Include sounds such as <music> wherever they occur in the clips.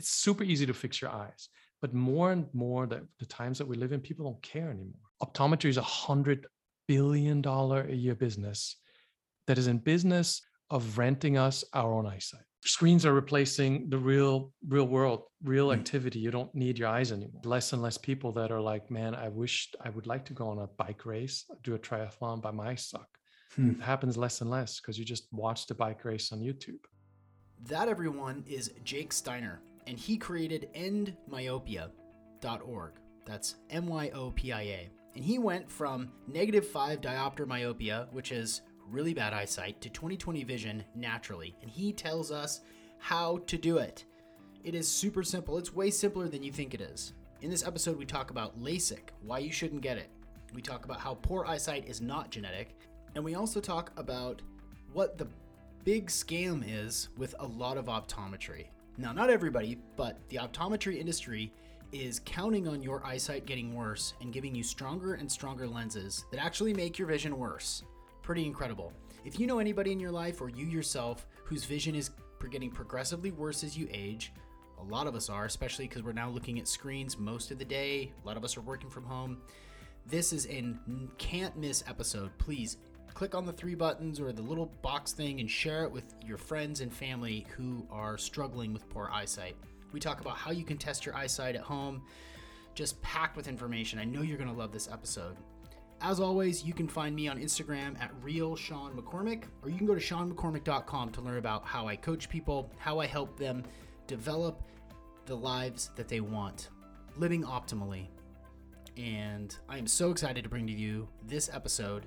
it's super easy to fix your eyes. But more and more, the, the times that we live in, people don't care anymore. Optometry is a hundred billion dollar a year business that is in business of renting us our own eyesight. Screens are replacing the real, real world, real Mm. activity. You don't need your eyes anymore. Less and less people that are like, man, I wish I would like to go on a bike race, do a triathlon, but my eyes suck. Hmm. It happens less and less because you just watch the bike race on YouTube. That, everyone, is Jake Steiner, and he created endmyopia.org. That's M Y O P I A. And he went from negative 5 diopter myopia, which is really bad eyesight, to 20/20 vision naturally. And he tells us how to do it. It is super simple. It's way simpler than you think it is. In this episode, we talk about LASIK, why you shouldn't get it. We talk about how poor eyesight is not genetic. And we also talk about what the big scam is with a lot of optometry. Now, not everybody, but the optometry industry is counting on your eyesight getting worse and giving you stronger and stronger lenses that actually make your vision worse. Pretty incredible. If you know anybody in your life or you yourself whose vision is getting progressively worse as you age, a lot of us are, especially because we're now looking at screens most of the day. A lot of us are working from home. This is a can't miss episode. Please click on the three buttons or the little box thing and share it with your friends and family who are struggling with poor eyesight. We talk about how you can test your eyesight at home, just packed with information. I know you're going to love this episode. As always, you can find me on Instagram at real Sean McCormick, or you can go to seanmccormick.com to learn about how I coach people, how I help them develop the lives that they want, living optimally. And I am so excited to bring to you this episode.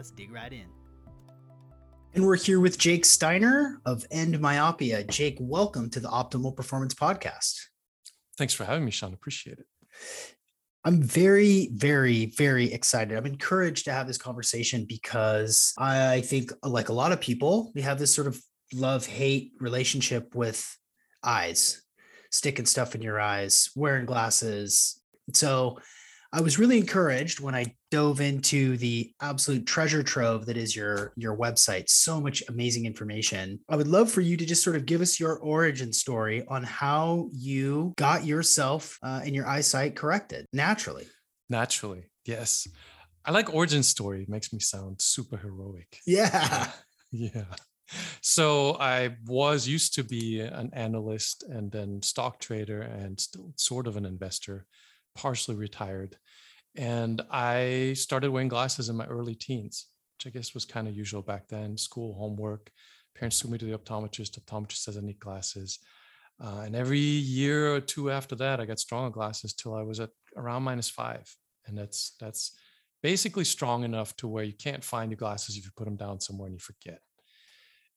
Let's dig right in. And we're here with Jake Steiner of End Myopia. Jake, welcome to the Optimal Performance Podcast. Thanks for having me, Sean. Appreciate it. I'm very, very, very excited. I'm encouraged to have this conversation because I think, like a lot of people, we have this sort of love hate relationship with eyes, sticking stuff in your eyes, wearing glasses. So I was really encouraged when I dove into the absolute treasure trove that is your your website. So much amazing information. I would love for you to just sort of give us your origin story on how you got yourself uh, and your eyesight corrected naturally. Naturally, yes. I like origin story. It makes me sound super heroic. Yeah. <laughs> yeah. So I was used to be an analyst and then stock trader and still sort of an investor, partially retired. And I started wearing glasses in my early teens, which I guess was kind of usual back then. School, homework, parents took me to the optometrist. Optometrist says I need glasses. Uh, and every year or two after that, I got stronger glasses till I was at around minus five. And that's that's basically strong enough to where you can't find your glasses if you put them down somewhere and you forget.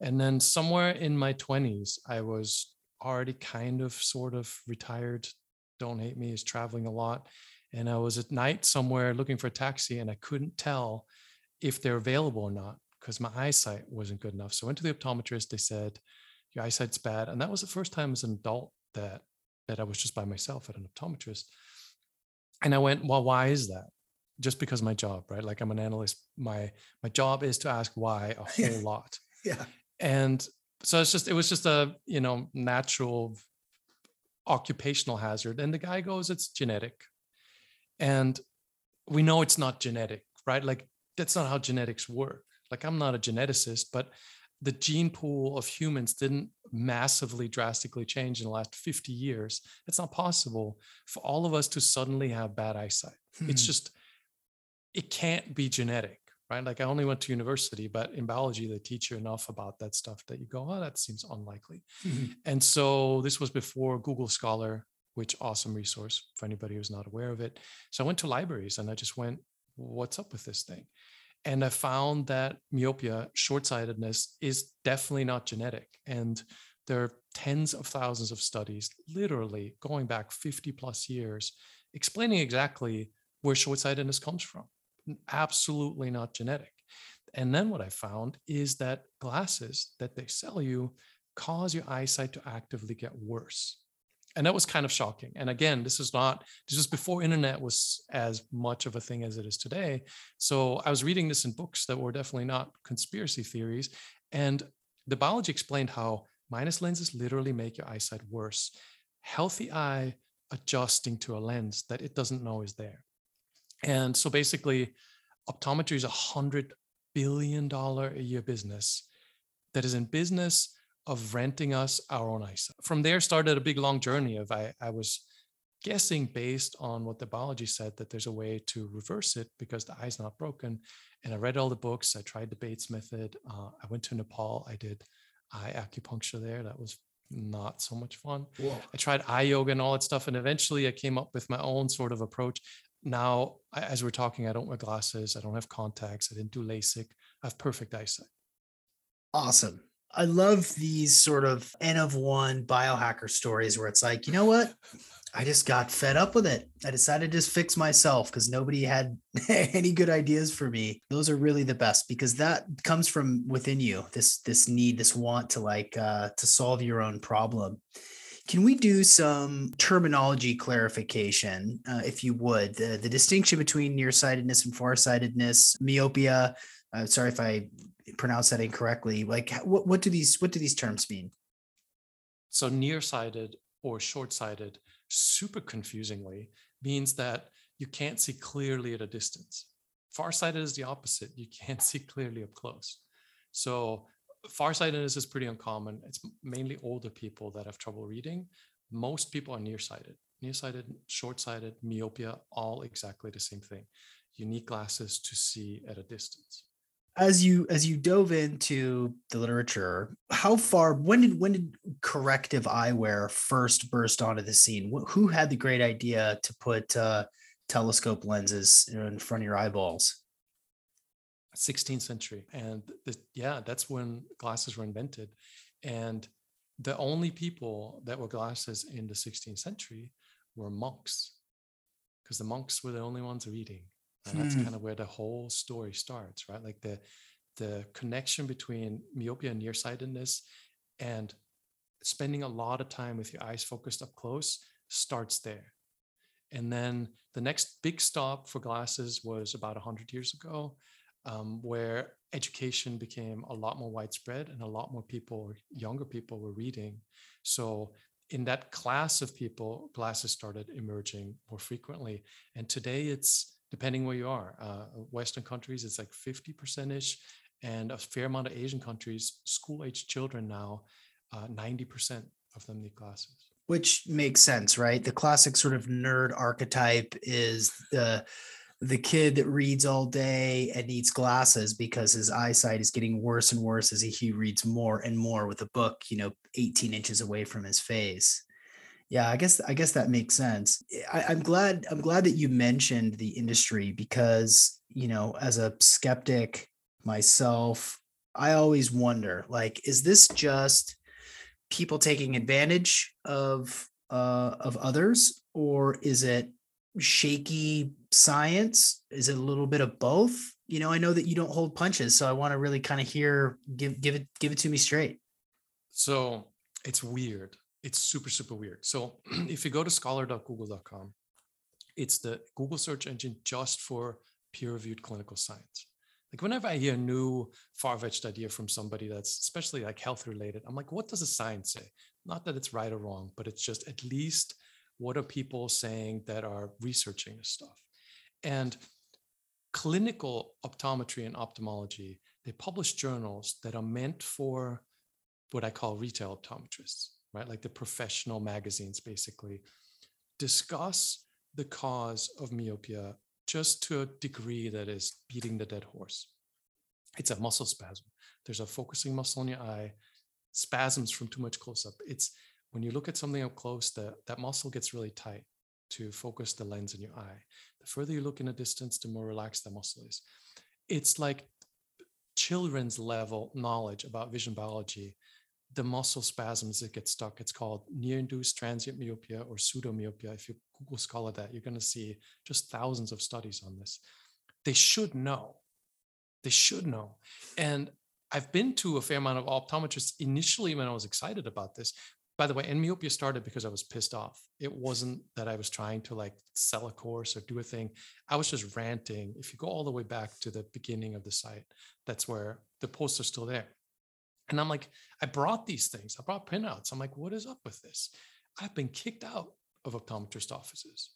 And then somewhere in my 20s, I was already kind of sort of retired. Don't hate me, is traveling a lot. And I was at night somewhere looking for a taxi and I couldn't tell if they're available or not because my eyesight wasn't good enough. So I went to the optometrist. They said, Your eyesight's bad. And that was the first time as an adult that that I was just by myself at an optometrist. And I went, Well, why is that? Just because my job, right? Like I'm an analyst. My my job is to ask why a <laughs> whole lot Yeah. and so it's just it was just a you know natural occupational hazard and the guy goes it's genetic. And we know it's not genetic right? Like that's not how genetics work. Like i'm not a geneticist but the gene pool of humans didn't massively drastically change in the last 50 years. It's not possible for all of us to suddenly have bad eyesight. It's Hmm. just it can't be genetic right? Like i only went to university but in biology they teach you enough about that stuff that you go oh that seems unlikely. Mhm. and so this was before google scholar which awesome resource for anybody who's not aware of it. So i went to libraries and i just went what's up with this thing? And i found that myopia short-sightedness is definitely not genetic. And there are tens of thousands of studies, literally going back 50 plus years, explaining exactly where short sightedness comes from. Absolutely not genetic. And then what I found is that glasses that they sell you cause your eyesight to actively get worse. And that was kind of shocking. And again, this is not, this was before internet was as much of a thing as it is today. So I was reading this in books that were definitely not conspiracy theories. And the biology explained how minus lenses literally make your eyesight worse. Healthy eye adjusting to a lens that it doesn't know is there. And so basically, optometry is a hundred billion dollar a year business that is in business of renting us our own eyesight. From there started a big long journey of I, I was guessing based on what the biology said that there's a way to reverse it because the eye's not broken. And I read all the books. I tried the Bates method. Uh, I went to Nepal. I did eye acupuncture there. That was not so much fun. Whoa. I tried eye yoga and all that stuff. And eventually I came up with my own sort of approach. Now, as we're talking, I don't wear glasses. I don't have contacts. I didn't do LASIK. I have perfect eyesight. Awesome. I love these sort of N of one biohacker stories where it's like, you know what? I just got fed up with it. I decided to just fix myself because nobody had <laughs> any good ideas for me. Those are really the best because that comes from within you. This this need, this want to like uh, to solve your own problem. Can we do some terminology clarification, uh, if you would? The, the distinction between nearsightedness and farsightedness, myopia. Uh, sorry if I pronounce that incorrectly. Like, what, what do these what do these terms mean? So, nearsighted or short-sighted, super confusingly, means that you can't see clearly at a distance. Farsighted is the opposite. You can't <laughs> see clearly up close. So, farsightedness is pretty uncommon. It's mainly older people that have trouble reading. Most people are nearsighted. Nearsighted, short-sighted, myopia, all exactly the same thing. You need glasses to see at a distance as you as you dove into the literature how far when did when did corrective eyewear first burst onto the scene who had the great idea to put uh, telescope lenses in front of your eyeballs 16th century and the, yeah that's when glasses were invented. And the only people that were glasses in the 16th century were monks because the monks were the only ones reading. And that's hmm. kind of where the whole story starts right? Like the the connection between myopia and nearsightedness and spending a lot of time with your eyes focused up close starts there. And then the next big stop for glasses was about 100 years ago um, where education became a lot more widespread and a lot more people younger people were reading so in that class of people glasses started emerging more frequently and today it's depending where you are. Uh, Western countries, it's like 50% ish. And a fair amount of Asian countries, school age children now, uh, 90% of them need glasses. Which makes sense, right? The classic sort of nerd archetype is the the kid that reads all day and needs glasses because his eyesight is getting worse and worse as he reads more and more with a book, you know, 18 inches away from his face. Yeah, I guess I guess that makes sense. I, I'm glad I'm glad that you mentioned the industry because you know, as a skeptic myself, I always wonder, like, is this just people taking advantage of uh, of others, or is it shaky science? Is it a little bit of both? You know, I know that you don't hold punches, so I want to really kind of hear give give it give it to me straight. So it's weird it's super, super weird. So <clears throat> if you go to scholar.google.com, it's the Google search engine just for peer reviewed clinical science. Like whenever I hear a new far-fetched idea from somebody that's especially like health related, I'm like, what does the science say? Not that it's right or wrong, but it's just at least what are people saying that are researching this stuff? And clinical optometry and ophthalmology, they publish journals that are meant for what I call retail optometrists right? Like the professional magazines basically discuss the cause of myopia just to a degree that is beating the dead horse. It's a muscle spasm. There's a focusing muscle in your eye, spasms from too much close up. It's when you look at something up close, that that muscle gets really tight to focus the lens in your eye. The further you look in a distance, the more relaxed the muscle is. It's like children's level knowledge about vision biology the muscle spasms that get stuck. It's called near-induced transient myopia or pseudomyopia. If you Google Scholar that, you're going to see just thousands of studies on this. They should know. They should know. And I've been to a fair amount of optometrists initially when I was excited about this. By the way, End Myopia started because I was pissed off. It wasn't that I was trying to like sell a course or do a thing. I was just ranting. If you go all the way back to the beginning of the site, that's where the posts are still there. And I'm like, I brought these things. I brought printouts. I'm like, what is up with this? I've been kicked out of optometrist offices.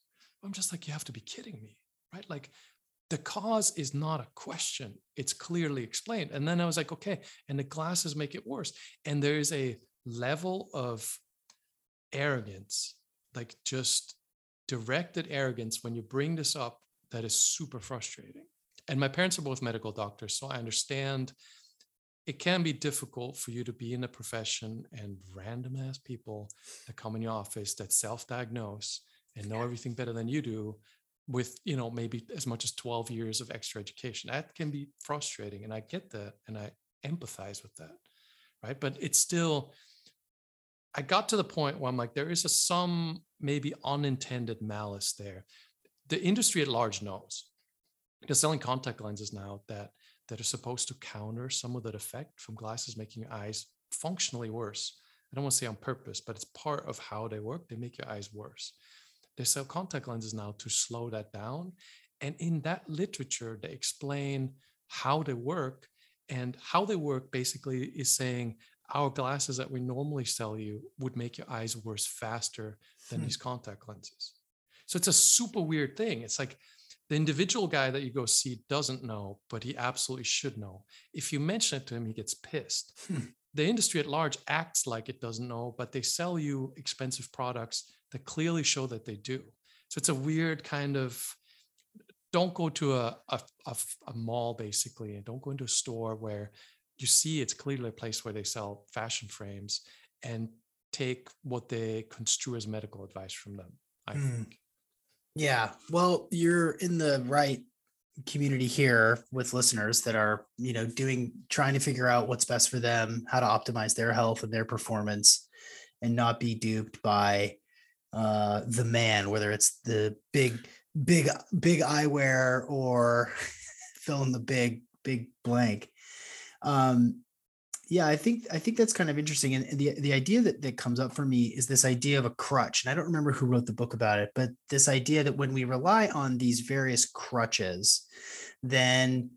I'm just like, you have to be kidding me, right? Like the cause is not a question. It's clearly explained. And then I was like, okay, and the glasses make it worse. And there is a level of arrogance, like just directed arrogance when you bring this up that is super frustrating. And my parents are both medical doctors, so I understand it can be difficult for you to be in a profession and random ass people that come in your office that self-diagnose and know everything better than you do with you know maybe as much as 12 years of extra education. That can be frustrating and i get that and i empathize with that right? But it's still i got to the point where i'm like there is a some maybe unintended malice there the industry at large knows They're selling contact lenses now that that are supposed to counter some of that effect from glasses making your eyes functionally worse. I don't want to say on purpose, but it's part of how they work. They make your eyes worse. They sell contact lenses now to slow that down. And in that literature, they explain how they work. And how they work basically is saying our glasses that we normally sell you would make your eyes worse faster than hmm. these contact lenses. So it's a super weird thing. It's like the individual guy that you go see doesn't know, but he absolutely should know. If you mention it to him, he gets pissed. Hmm. The industry at large acts like it doesn't know, but they sell you expensive products that clearly show that they do. So it's a weird kind of don't go to a, a, a, a mall basically and don't go into a store where you see it's clearly a place where they sell fashion frames and take what they construe as medical advice from them. I mm. think. Yeah. Well, you're in the right community here with listeners that are, you know, doing trying to figure out what's best for them, how to optimize their health and their performance and not be duped by uh the man, whether it's the big big big eyewear or <laughs> fill in the big big blank. Um yeah i think i think that's kind of interesting and the the idea that that comes up for me is this idea of a crutch and i don't remember who wrote the book about it but this idea that when we rely on these various crutches then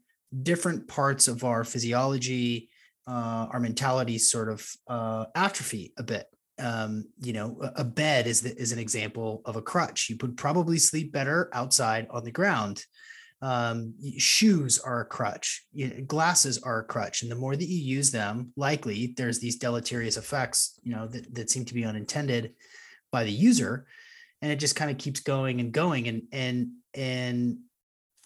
different parts of our physiology uh, our mentality sort of uh, atrophy a bit. Um, you know a bed is the, is an example of a crutch. You would probably sleep better outside on the ground um, shoes are a crutch glasses are a crutch and the more that you use them likely there's these deleterious effects you know that, that seem to be unintended by the user and it just kind of keeps going and going and and and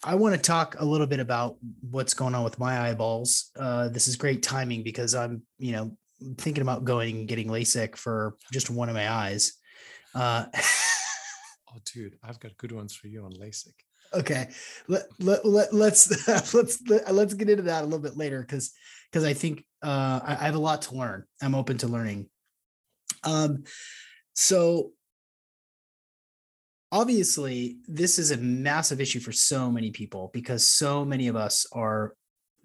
i want to talk a little bit about what's going on with my eyeballs. Uh, this is great timing because i'm you know thinking about going and getting lasik for just one of my eyes. Uh, <laughs> oh dude i've got good ones for you on lasik okay. Let, let, let, let's <laughs> let's let, let's get into that a little bit later because because i think uh I, I have a lot to learn. I'm open to learning. Um so obviously this is a massive issue for so many people because so many of us are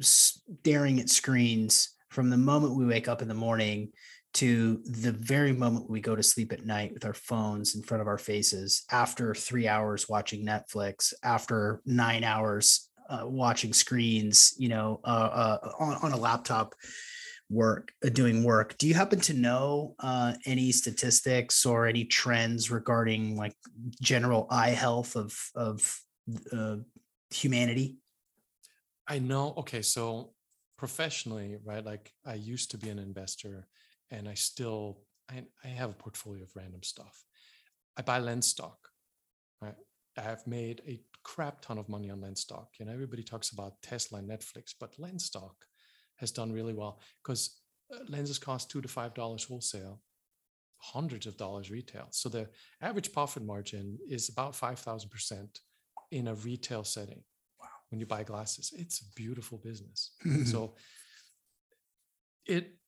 staring at screens from the moment we wake up in the morning to the very moment we go to sleep at night with our phones in front of our faces after three hours watching Netflix, after nine hours uh, watching screens, you know, uh, uh, on, on, a laptop work, uh, doing work. Do you happen to know uh, any statistics or any trends regarding like general eye health of, of uh, humanity? I know. Okay. So professionally, right? Like I used to be an investor and I still I, I have a portfolio of random stuff. I buy lens stock. Right? I have made a crap ton of money on lens stock. You know, everybody talks about Tesla and Netflix, but lens stock has done really well because uh, lenses cost two to five dollars wholesale, hundreds of dollars retail. So the average profit margin is about five thousand percent in a retail setting. Wow! When you buy glasses, it's a beautiful business. <laughs> so it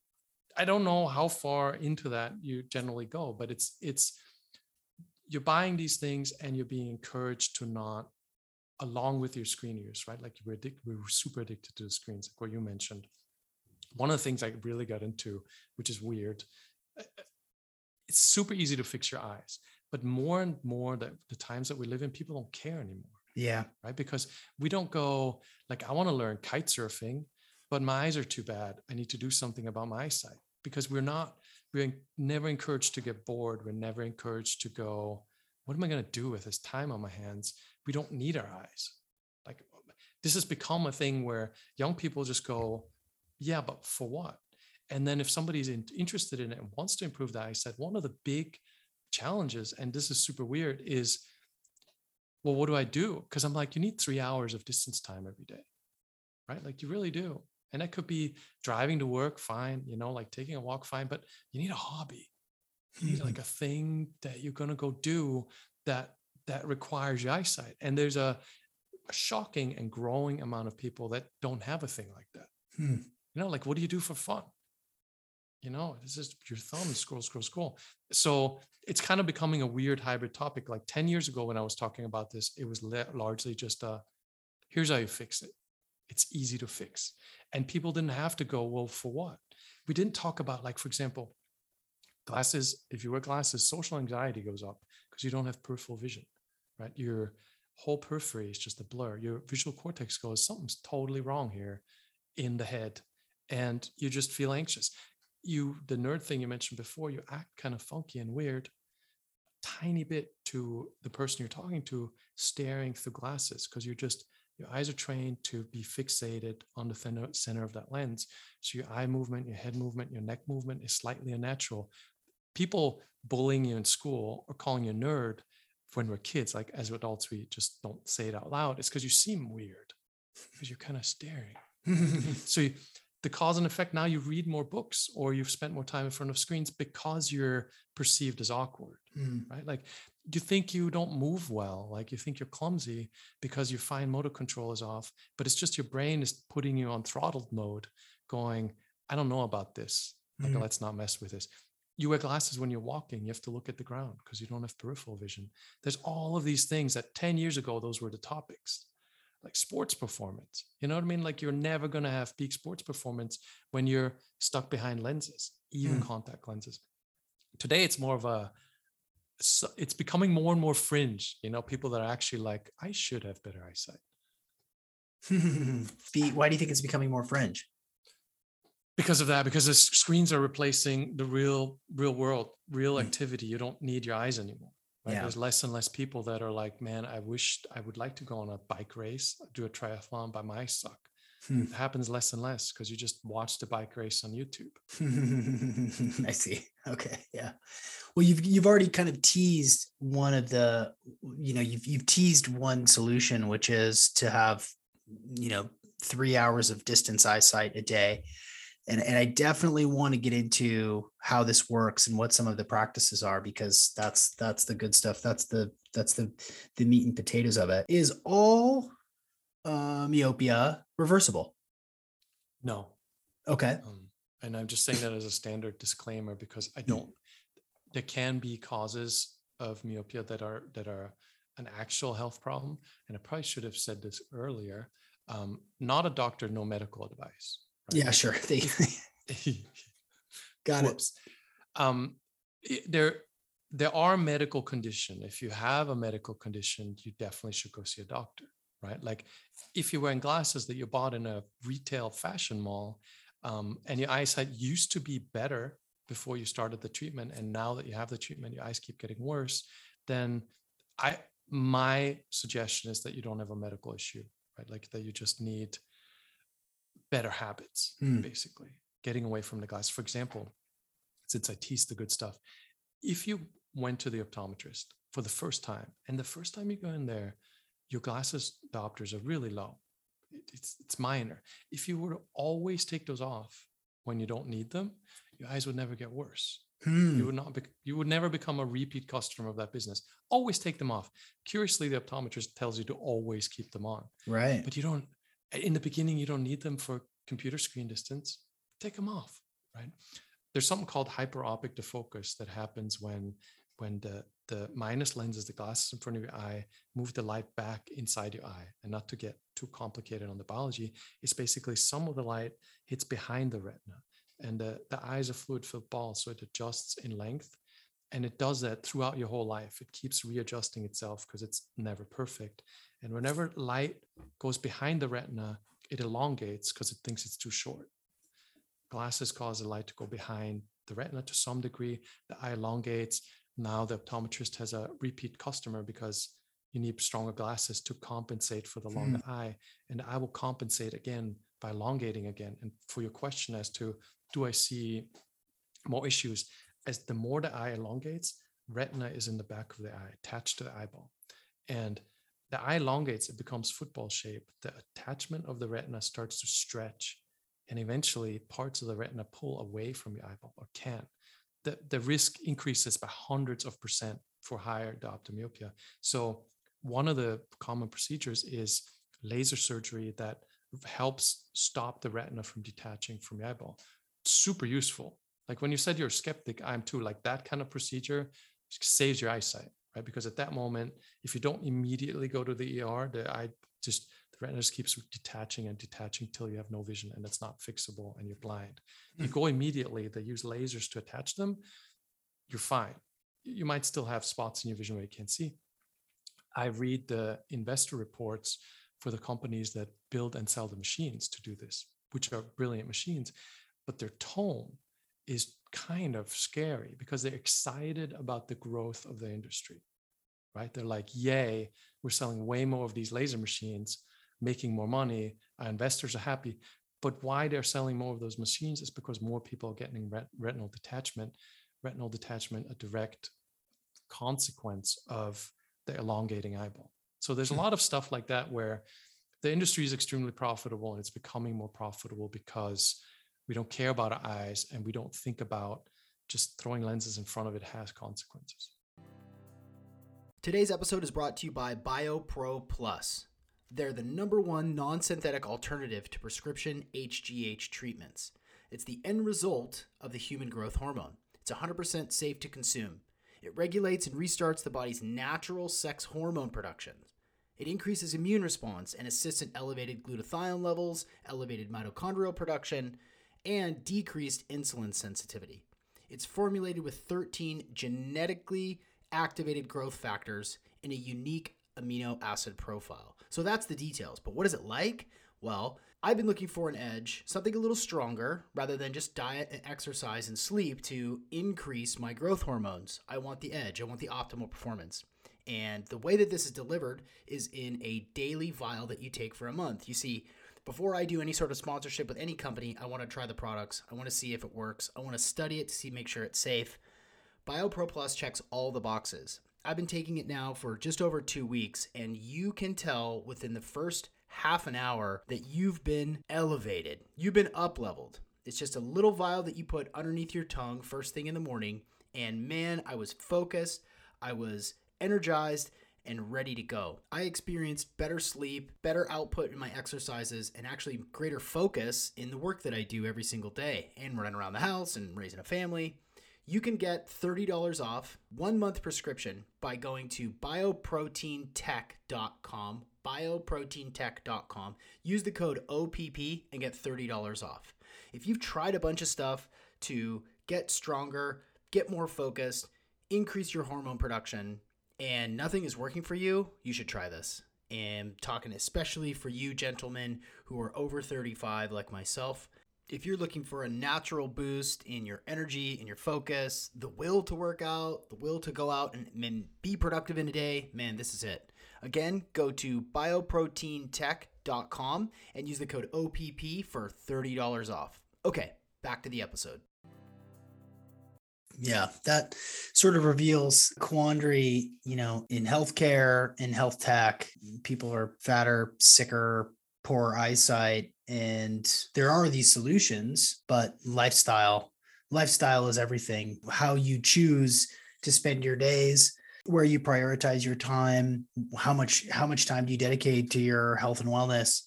I don't know how far into that you generally go, but it's it's you're buying these things and you're being encouraged to not along with your screen use, right? Like we're addicted, we're super addicted to the screens, like what you mentioned. One of the things I really got into, which is weird, uh, it's super easy to fix your eyes, but more and more that the times that we live in, people don't care anymore. Yeah. Right. Because we don't go like, I want to learn kite surfing, but my eyes are too bad. I need to do something about my eyesight because we're not, we're never encouraged to get bored. We're never encouraged to go, what am I going to do with this time on my hands? We don't need our eyes. Like this has become a thing where young people just go, yeah, but for what? And then if somebody's in, interested in it and wants to improve the eyesight, one of the big challenges, and this is super weird, is well, what do I do? Because I'm like, you need three hours of distance time every day, right? Like you really do. And that could be driving to work, fine, you know, like taking a walk, fine, but you need a hobby. You need like a thing that you're gonna go do that that requires your eyesight. And there's a, a shocking and growing amount of people that don't have a thing like that. Hmm. You know, like what do you do for fun? You know, it's just your thumb scroll, scroll, scroll. So it's kind of becoming a weird hybrid topic. Like 10 years ago, when I was talking about this, it was largely just a here's how you fix it. It's easy to fix. And people didn't have to go, well, for what? We didn't talk about, like, for example, glasses. If you wear glasses, social anxiety goes up because you don't have peripheral vision, right? Your whole periphery is just a blur. Your visual cortex goes, something's totally wrong here in the head. And you just feel anxious you the nerd thing you mentioned before you act kind of funky and weird tiny bit to the person you're talking to staring through glasses because you're just your eyes are trained to be fixated on the center of that lens. So your eye movement your head movement your neck movement is slightly unnatural. People bullying you in school or calling you a nerd when we're kids like as adults we just don't say it out loud it's because you seem weird because you're kind of staring. <laughs> So you, the cause and effect now you read more books or you've spent more time in front of screens because you're perceived as awkward mm. right? Like you think you don't move well like you think you're clumsy because your fine motor control is off but it's just your brain is putting you on throttled mode going i don't know about this like mm. let's not mess with this you wear glasses when you're walking you have to look at the ground because you don't have peripheral vision there's all of these things that 10 years ago those were the topics like sports performance. You know what I mean? Like you're never going to have peak sports performance when you're stuck behind lenses, even mm. contact lenses. Today, it's more of a, it's becoming more and more fringe. You know, people that are actually like, I should have better eyesight. <laughs> Why do you think it's becoming more fringe? Because of that, because the screens are replacing the real, real world, real mm. activity. You don't need your eyes anymore. Right? Yeah. There's less and less people that are like, man, I wish I would like to go on a bike race, do a triathlon, by my suck. Hmm. It happens less and less because you just watch the bike race on YouTube. <laughs> I see. Okay. Yeah. Well, you've you've already kind of teased one of the, you know, you've you've teased one solution, which is to have, you know, three hours of distance eyesight a day and, and I definitely want to get into how this works and what some of the practices are because that's that's the good stuff. That's the that's the the meat and potatoes of it. Is all uh, myopia reversible? No. Okay. Um, and I'm just saying that as a standard disclaimer because I don't. There can be causes of myopia that are that are an actual health problem, and I probably should have said this earlier. Um, not a doctor, no medical advice. Right? Yeah, sure. <laughs> They, <laughs> got Whoops. it. Um, there, there are medical condition. If you have a medical condition, you definitely should go see a doctor, right? Like if you're wearing glasses that you bought in a retail fashion mall, um, and your eyesight used to be better before you started the treatment, and now that you have the treatment, your eyes keep getting worse. Then, I my suggestion is that you don't have a medical issue, right? Like that you just need better habits, mm. basically, getting away from the glass. For example, since I tease the good stuff, if you went to the optometrist for the first time, and the first time you go in there, your glasses diopters are really low. It's, it's minor. If you were to always take those off when you don't need them, your eyes would never get worse. Hmm. You would not be, you would never become a repeat customer of that business. Always take them off. Curiously, the optometrist tells you to always keep them on. Right. But you don't in the beginning you don't need them for computer screen distance take them off right there's something called hyperopic defocus that happens when when the the minus lenses, the glasses in front of your eye, move the light back inside your eye. And not to get too complicated on the biology, it's basically some of the light hits behind the retina. And the, the eye is a fluid filled ball, so it adjusts in length. And it does that throughout your whole life. It keeps readjusting itself because it's never perfect. And whenever light goes behind the retina, it elongates because it thinks it's too short. Glasses cause the light to go behind the retina to some degree. The eye elongates now the optometrist has a repeat customer because you need stronger glasses to compensate for the longer mm. eye. And i will compensate again by elongating again. And for your question as to do i see more issues as the more the eye elongates retina is in the back of the eye attached to the eyeball. And the eye elongates it becomes football shape. The attachment of the retina starts to stretch and eventually parts of the retina pull away from your eyeball or can the, the risk increases by hundreds of percent for higher diopter myopia. So one of the common procedures is laser surgery that helps stop the retina from detaching from the eyeball. Super useful. Like when you said you're a skeptic, I'm too. Like that kind of procedure saves your eyesight, right? Because at that moment, if you don't immediately go to the ER, the eye just the retina just keeps detaching and detaching till you have no vision and it's not fixable and you're blind. Mm. You go immediately, they use lasers to attach them, you're fine. You might still have spots in your vision where you can't see. I read the investor reports for the companies that build and sell the machines to do this, which are brilliant machines, but their tone is kind of scary because they're excited about the growth of the industry, right? They're like, yay, we're selling way more of these laser machines making more money, our investors are happy. But why they're selling more of those machines is because more people are getting ret- retinal detachment. Retinal detachment, a direct consequence of the elongating eyeball. So there's a hmm. lot of stuff like that where the industry is extremely profitable and it's becoming more profitable because we don't care about our eyes and we don't think about just throwing lenses in front of it has consequences. Today's episode is brought to you by BioPro Plus. They're the number one non synthetic alternative to prescription HGH treatments. It's the end result of the human growth hormone. It's 100% safe to consume. It regulates and restarts the body's natural sex hormone production. It increases immune response and assists in elevated glutathione levels, elevated mitochondrial production, and decreased insulin sensitivity. It's formulated with 13 genetically activated growth factors in a unique amino acid profile. So that's the details. But what is it like? Well, I've been looking for an edge, something a little stronger, rather than just diet and exercise and sleep to increase my growth hormones. I want the edge, I want the optimal performance. And the way that this is delivered is in a daily vial that you take for a month. You see, before I do any sort of sponsorship with any company, I want to try the products. I want to see if it works. I want to study it to see make sure it's safe. BioPro Plus checks all the boxes. I've been taking it now for just over two weeks, and you can tell within the first half an hour that you've been elevated. You've been up leveled. It's just a little vial that you put underneath your tongue first thing in the morning. And man, I was focused, I was energized, and ready to go. I experienced better sleep, better output in my exercises, and actually greater focus in the work that I do every single day and running around the house and raising a family. You can get $30 off one month prescription by going to bioproteintech.com bioproteintech.com use the code opp and get $30 off. If you've tried a bunch of stuff to get stronger get more focused increase your hormone production and nothing is working for you you should try this and talking especially for you gentlemen who are over 35 like myself if you're looking for a natural boost in your energy, in your focus, the will to work out, the will to go out and, and be productive in a day, man, this is it. Again, go to bioproteintech.com and use the code OPP for $30 off. Okay, back to the episode. Yeah, that sort of reveals quandary, you know, in healthcare, in health tech. People are fatter, sicker, poor eyesight and there are these solutions but lifestyle lifestyle is everything. How you choose to spend your days where you prioritize your time how much how much time do you dedicate to your health and wellness?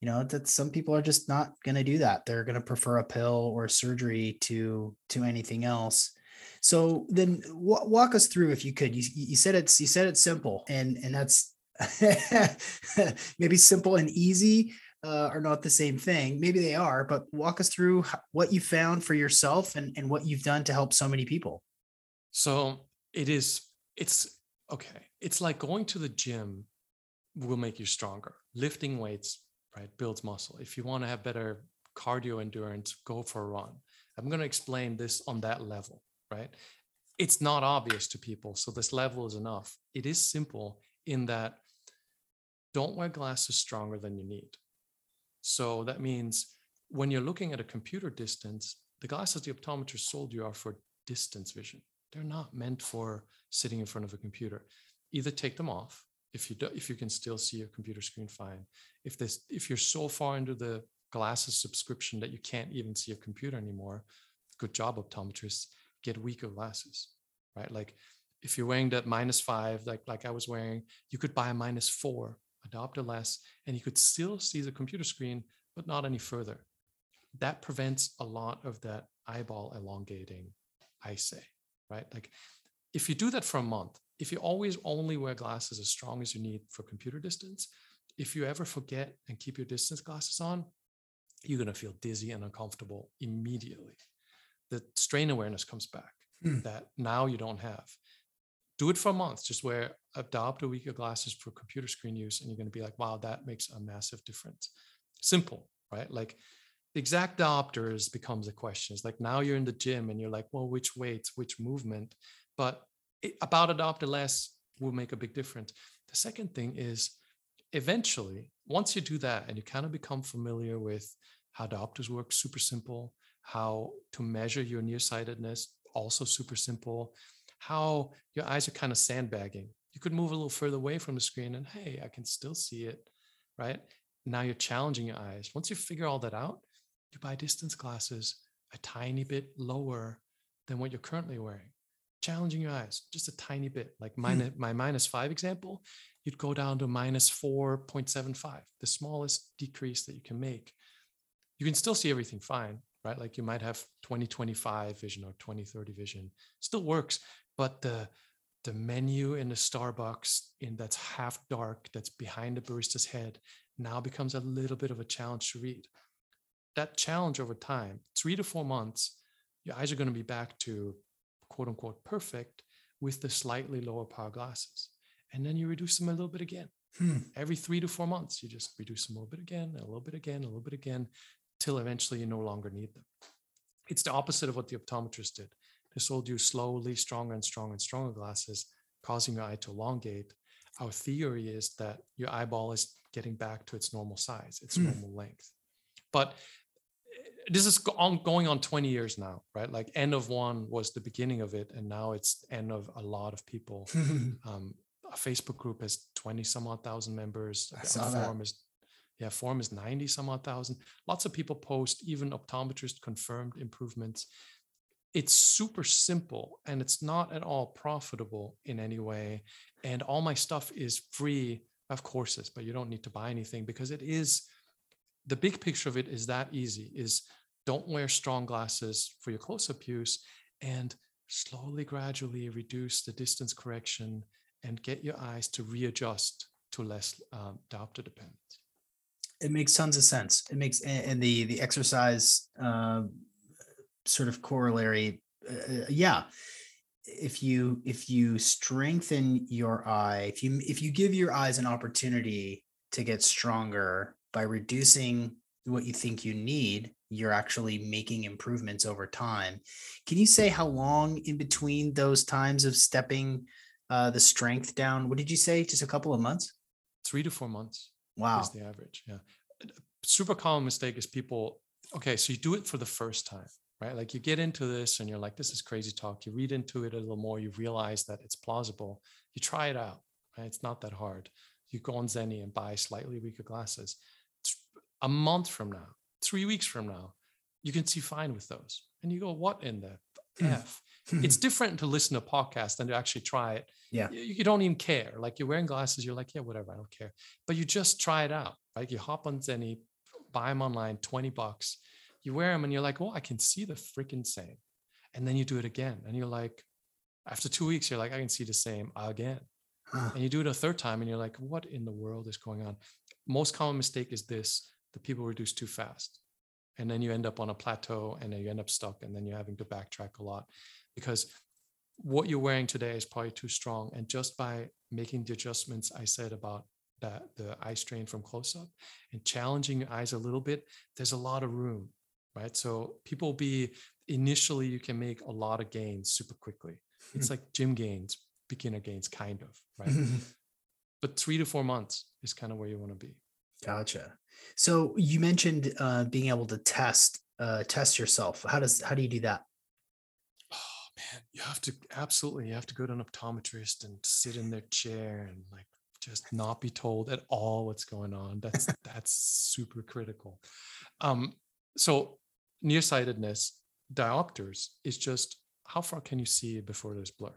You know that some people are just not going to do that. They're going to prefer a pill or surgery to to anything else so then w- walk us through if you could. You, you said it's you said it's simple and and that's <laughs> maybe simple and easy uh, are not the same thing. Maybe they are but walk us through what you found for yourself and, and what you've done to help so many people. So it is it's okay it's like going to the gym will make you stronger. Lifting weights right builds muscle. If you want to have better cardio endurance go for a run. I'm going to explain this on that level right? It's not obvious to people so this level is enough. It is simple in that don't wear glasses stronger than you need. So that means when you're looking at a computer distance the glasses the optometrist sold you are for distance vision. They're not meant for sitting in front of a computer. Either take them off if you do, if you can still see your computer screen fine. If this if you're so far into the glasses subscription that you can't even see a computer anymore good job optometrists get weaker glasses right? Like if you're wearing that minus five like like i was wearing you could buy a minus four a less and you could still see the computer screen but not any further. That prevents a lot of that eyeball elongating i say right? Like if you do that for a month if you always only wear glasses as strong as you need for computer distance, if you ever forget and keep your distance glasses on, you're going to feel dizzy and uncomfortable immediately. The strain awareness comes back hmm. that now you don't have. Do it for a month. Just wear adopt a week of glasses for computer screen use, and you're going to be like, wow, that makes a massive difference. Simple, right? Like the exact diopters becomes a question. It's like now you're in the gym and you're like, well, which weights, which movement? But about adopt less will make a big difference. The second thing is eventually, once you do that and you kind of become familiar with how diopters work, super simple, how to measure your nearsightedness, also super simple, how your eyes are kind of sandbagging. You could move a little further away from the screen and hey, I can still see it, right? Now you're challenging your eyes. Once you figure all that out, you buy distance glasses a tiny bit lower than what you're currently wearing challenging your eyes just a tiny bit. Like my, hmm. my minus five example, you'd go down to minus 4.75, the smallest decrease that you can make. You can still see everything fine, right? Like you might have 2025 vision or 2030 vision, still works, but the the menu in the Starbucks in that's half dark, that's behind the barista's head, now becomes a little bit of a challenge to read. That challenge over time, three to four months, your eyes are going to be back to quote unquote perfect with the slightly lower power glasses. And then you reduce them a little bit again. Hmm. Every three to four months, you just reduce them a little bit again, a little bit again, a little bit again, till eventually you no longer need them. It's the opposite of what the optometrist did. They sold you slowly stronger and stronger and stronger glasses, causing your eye to elongate. Our theory is that your eyeball is getting back to its normal size, its hmm. normal length. But this is on, going on 20 years now, right? Like N of one was the beginning of it, and now it's end of a lot of people. <laughs> um, a Facebook group has 20 some odd thousand members. I saw forum that. is yeah, forum is 90 some odd thousand. Lots of people post, even optometrists confirmed improvements. It's super simple and it's not at all profitable in any way. And all my stuff is free of courses, but you don't need to buy anything because it is the big picture of it is that easy is don't wear strong glasses for your close-up use and slowly gradually reduce the distance correction and get your eyes to readjust to less um, diopter dependence it makes tons of sense it makes and the the exercise uh, sort of corollary uh, yeah if you if you strengthen your eye if you if you give your eyes an opportunity to get stronger by reducing what you think you need, you're actually making improvements over time. Can you say how long in between those times of stepping uh, the strength down? What did you say? Just a couple of months? Three to four months. Wow. Is the average. Yeah. Super common mistake is people, okay, so you do it for the first time, right? Like you get into this and you're like, this is crazy talk. You read into it a little more, you realize that it's plausible. You try it out, right? It's not that hard. You go on Zenni and buy slightly weaker glasses a month from now, three weeks from now, you can see fine with those. And you go, what in the hmm. F? It's <laughs> different to listen to a podcast than to actually try it. Yeah. You, you, don't even care. Like you're wearing glasses, you're like, yeah, whatever, I don't care. But you just try it out, right? You hop on Zenni, buy them online, 20 bucks. You wear them and you're like, oh, I can see the freaking same. And then you do it again. And you're like, after two weeks, you're like, I can see the same again. Huh. And you do it a third time and you're like, what in the world is going on? Most common mistake is this the people reduce too fast. And then you end up on a plateau and then you end up stuck and then you're having to backtrack a lot because what you're wearing today is probably too strong. And just by making the adjustments I said about that the eye strain from close up and challenging your eyes a little bit, there's a lot of room, right? So people be initially you can make a lot of gains super quickly. It's hmm. like gym gains, beginner gains, kind of, right? <laughs> but three to four months is kind of where you want to be. Gotcha. So you mentioned uh, being able to test uh, test yourself. How does how do you do that? Oh man, you have to absolutely you have to go to an optometrist and sit in their chair and like just not be told at all what's going on. That's <laughs> that's super critical. Um, so nearsightedness diopters is just how far can you see before there's blur?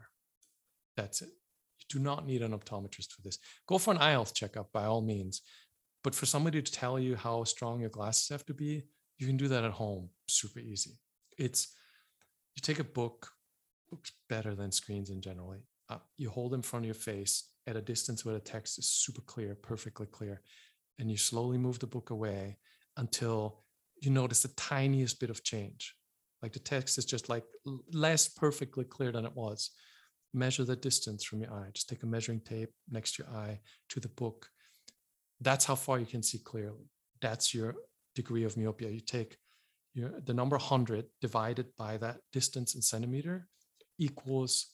That's it. You do not need an optometrist for this. Go for an eye health checkup by all means. But for somebody to tell you how strong your glasses have to be, you can do that at home super easy. It's you take a book, better than screens in generally. Uh, you hold in front of your face at a distance where the text is super clear, perfectly clear, and you slowly move the book away until you notice the tiniest bit of change. Like the text is just like less perfectly clear than it was. Measure the distance from your eye. Just take a measuring tape next to your eye to the book. That's how far you can see clearly. That's your degree of myopia. You take your, the number 100 divided by that distance in centimeter equals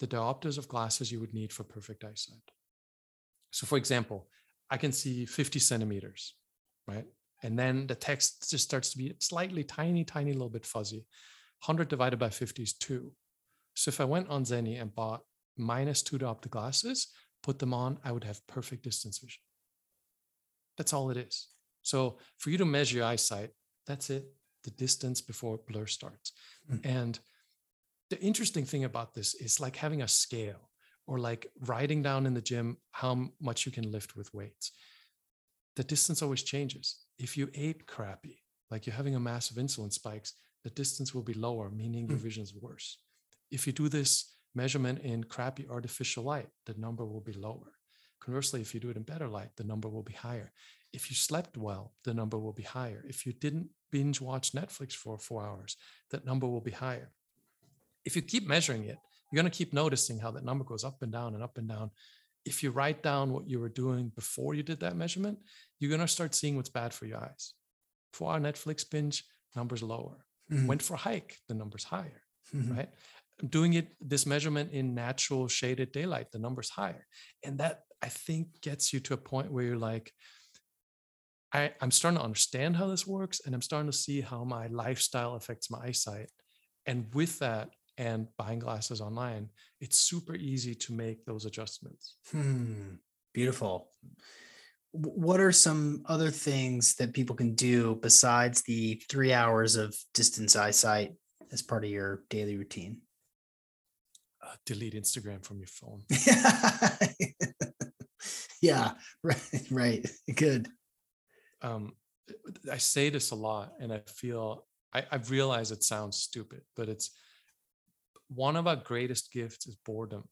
the diopters of glasses you would need for perfect eyesight. So, for example, I can see 50 centimeters, right? And then the text just starts to be slightly tiny, tiny little bit fuzzy. 100 divided by 50 is two. So if I went on Zenni and bought minus two diopter glasses, put them on, I would have perfect distance vision. That's all it is. So for you to measure your eyesight, that's it, the distance before blur starts. Mm-hmm. And the interesting thing about this is like having a scale or like writing down in the gym how much you can lift with weights. The distance always changes. If you ate crappy, like you're having a massive insulin spikes, the distance will be lower, meaning your hmm. vision is worse. If you do this measurement in crappy artificial light, the number will be lower. Conversely, if you do it in better light, the number will be higher. If you slept well, the number will be higher. If you didn't binge watch Netflix for four hours, that number will be higher if you keep measuring it, you're going to keep noticing how that number goes up and down and up and down. If you write down what you were doing before you did that measurement, you're going to start seeing what's bad for your eyes. For our Netflix binge, numbers lower. Mm-hmm. Went for a hike, the numbers higher, mm-hmm. right? Doing it this measurement in natural shaded daylight, the numbers higher. And that I think gets you to a point where you're like, I, I'm starting to understand how this works, and I'm starting to see how my lifestyle affects my eyesight. And with that, and buying glasses online, it's super easy to make those adjustments. Hmm. Beautiful. What are some other things that people can do besides the three hours of distance eyesight as part of your daily routine? Uh, delete Instagram from your phone. <laughs> yeah, right, right. Good. Um, I say this a lot, and I feel I, I realize it sounds stupid, but it's one of our greatest gifts is boredom,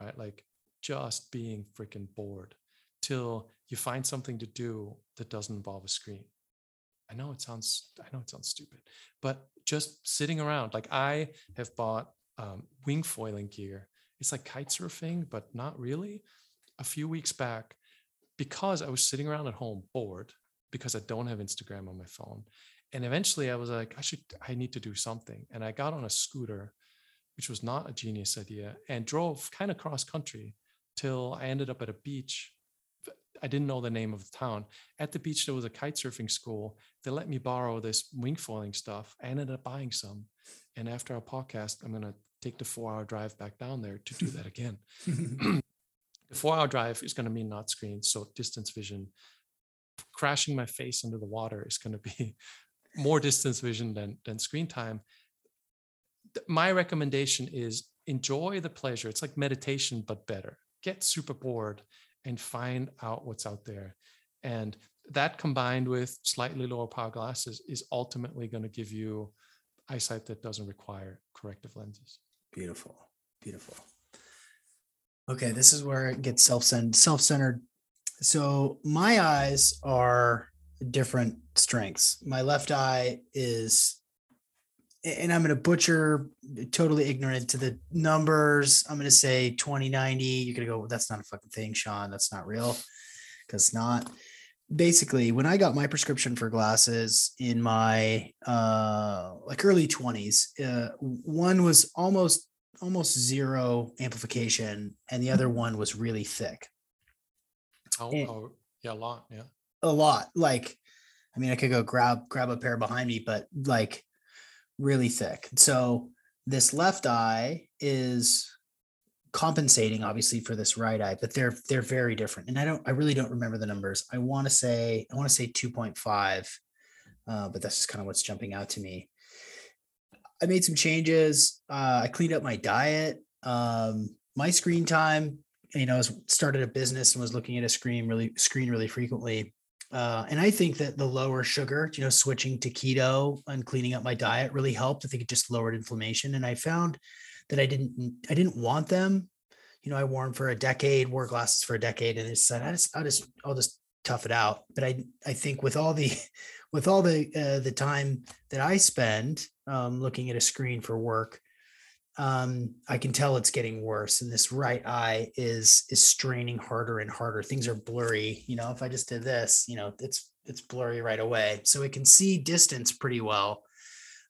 right? Like just being freaking bored till you find something to do that doesn't involve a screen. I know it sounds, I know it sounds stupid, but just sitting around. Like I have bought um, wing foiling gear. It's like kite surfing, but not really. A few weeks back, because I was sitting around at home bored because I don't have Instagram on my phone and eventually I was like, I should, I need to do something. And I got on a scooter, which was not a genius idea, and drove kind of cross country till I ended up at a beach. I didn't know the name of the town. At the beach, there was a kite surfing school. They let me borrow this wing foiling stuff. I ended up buying some. And after our podcast, I'm going to take the four hour drive back down there to do that <laughs> again. <laughs> the four hour drive is going to mean not screens, so distance vision. Crashing my face into the water is going to be more distance vision than than screen time my recommendation is enjoy the pleasure it's like meditation but better get super bored and find out what's out there and that combined with slightly lower power glasses is ultimately going to give you eyesight that doesn't require corrective lenses. Beautiful. Beautiful. Okay, this is where it gets self-centered. Self-centered. So my eyes are different strengths. My left eye is, and I'm going to butcher, totally ignorant to the numbers. I'm going to say 2090. You're going to go, that's not a fucking thing, Sean. That's not real. Because not. Basically, when I got my prescription for glasses in my uh like early 20s, uh, one was almost almost zero amplification, and the other one was really thick. Oh, oh yeah, a lot. Yeah. A lot. Like, I mean, I could go grab grab a pair behind me, but like really thick. So this left eye is compensating obviously for this right eye, but they're they're very different. And I don't I really don't remember the numbers. I want to say I want to say 2.5, uh, but that's just kind of what's jumping out to me. I made some changes. Uh, I cleaned up my diet. Um, my screen time, you know, I started a business and was looking at a screen really screen really frequently. Uh, and I think that the lower sugar, you know, switching to keto and cleaning up my diet really helped. I think it just lowered inflammation. And I found that I didn't I didn't want them. You know, I wore them for a decade, wore glasses for a decade, and it said I just I'll just I'll just tough it out. But I I think with all the <laughs> with all the uh, the time that I spend um, looking at a screen for work, um, I can tell it's getting worse, and this right eye is is straining harder and harder. Things are blurry. You know, if I just did this, you know, it's it's blurry right away. So it can see distance pretty well,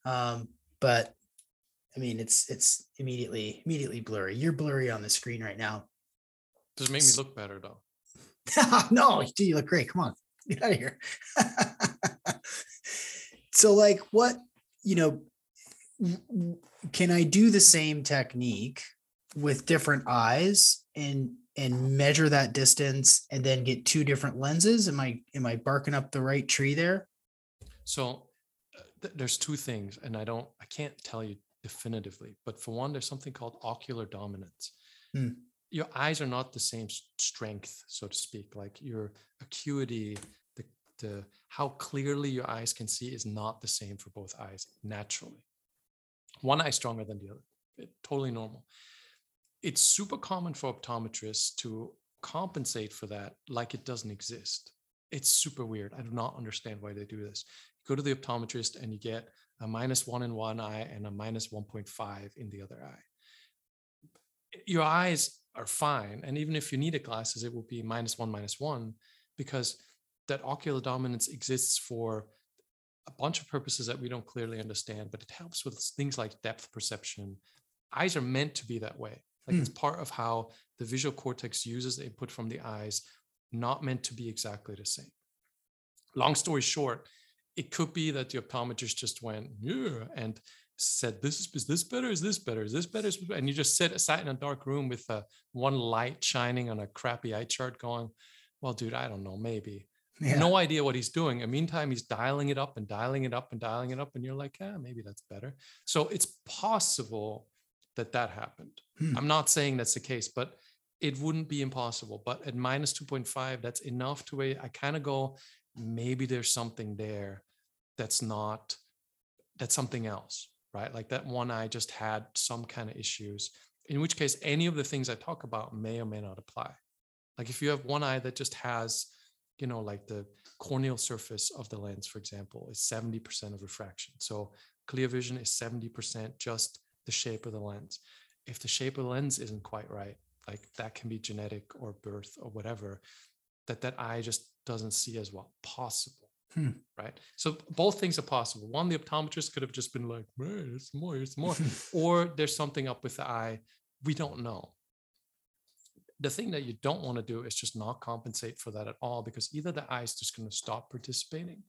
um, but I mean, it's it's immediately immediately blurry. You're blurry on the screen right now. Does it make me look better though? <laughs> no, you look great. Come on, get out of here. <laughs> so, like, what you know, can I do the same technique with different eyes and and measure that distance and then get two different lenses? Am I am I barking up the right tree there? So uh, th- there's two things, and I don't I can't tell you definitively, but for one, there's something called ocular dominance. Hmm. Your eyes are not the same strength, so to speak. Like your acuity, the the how clearly your eyes can see is not the same for both eyes naturally one eye stronger than the other. It, totally normal. It's super common for optometrists to compensate for that like it doesn't exist. It's super weird. I do not understand why they do this. You go to the optometrist and you get a minus one in one eye and a minus 1.5 in the other eye. Your eyes are fine. And even if you needed glasses, it will be minus one, minus one, because that ocular dominance exists for a bunch of purposes that we don't clearly understand, but it helps with things like depth perception. Eyes are meant to be that way. Like mm. it's part of how the visual cortex uses the input from the eyes, not meant to be exactly the same. Long story short, it could be that the optometrist just went, yeah, and said, this is, is this better? Is this better? Is this better? And you just sit sat in a dark room with uh, one light shining on a crappy eye chart going, well, dude, I don't know, maybe yeah. no idea what he's doing. In meantime, he's dialing it up and dialing it up and dialing it up, and you're like, yeah, maybe that's better. So it's possible that that happened. Hmm. I'm not saying that's the case, but it wouldn't be impossible. But at minus 2.5, that's enough to where I kind of go, maybe there's something there that's not, that's something else, right? Like that one eye just had some kind of issues, in which case, any of the things I talk about may or may not apply. Like if you have one eye that just has you know, like the corneal surface of the lens, for example, is 70% of refraction. So clear vision is 70% just the shape of the lens. If the shape of the lens isn't quite right, like that can be genetic or birth or whatever, that that eye just doesn't see as well. Possible. Hmm. Right. So both things are possible. One, the optometrist could have just been like, man, it's more, it's more. <laughs> or there's something up with the eye. We don't know the thing that you don't want to do is just not compensate for that at all because either the eye is just going to stop participating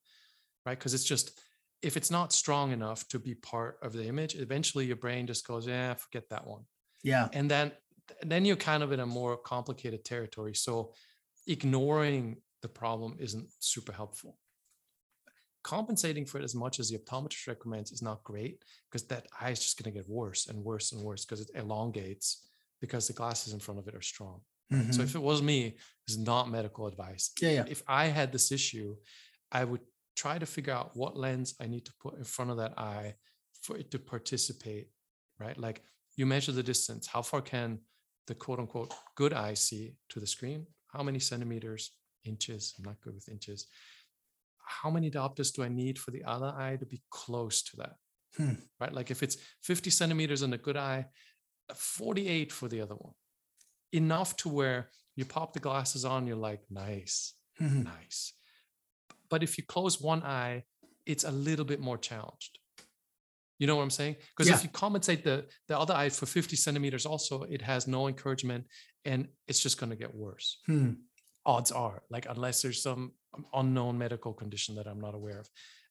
right? Because it's just if it's not strong enough to be part of the image eventually your brain just goes yeah forget that one. Yeah. And then then you're kind of in a more complicated territory so ignoring the problem isn't super helpful. Compensating for it as much as the optometrist recommends is not great because that eye is just going to get worse and worse and worse because it elongates because the glasses in front of it are strong. Mm-hmm. So if it was me, is not medical advice. Yeah, yeah. If I had this issue, I would try to figure out what lens I need to put in front of that eye for it to participate, right? Like you measure the distance. How far can the quote unquote good eye see to the screen? How many centimeters, inches? I'm not good with inches. How many diopters do I need for the other eye to be close to that? Hmm. Right? Like if it's 50 centimeters in the good eye, 48 for the other one. Enough to where you pop the glasses on, you're like, nice, Mhm. nice. But if you close one eye, it's a little bit more challenged. You know what I'm saying? Because Yeah. if you compensate the the other eye for 50 centimeters, also it has no encouragement and it's just going to get worse. Hmm. Odds are, like unless there's some unknown medical condition that I'm not aware of,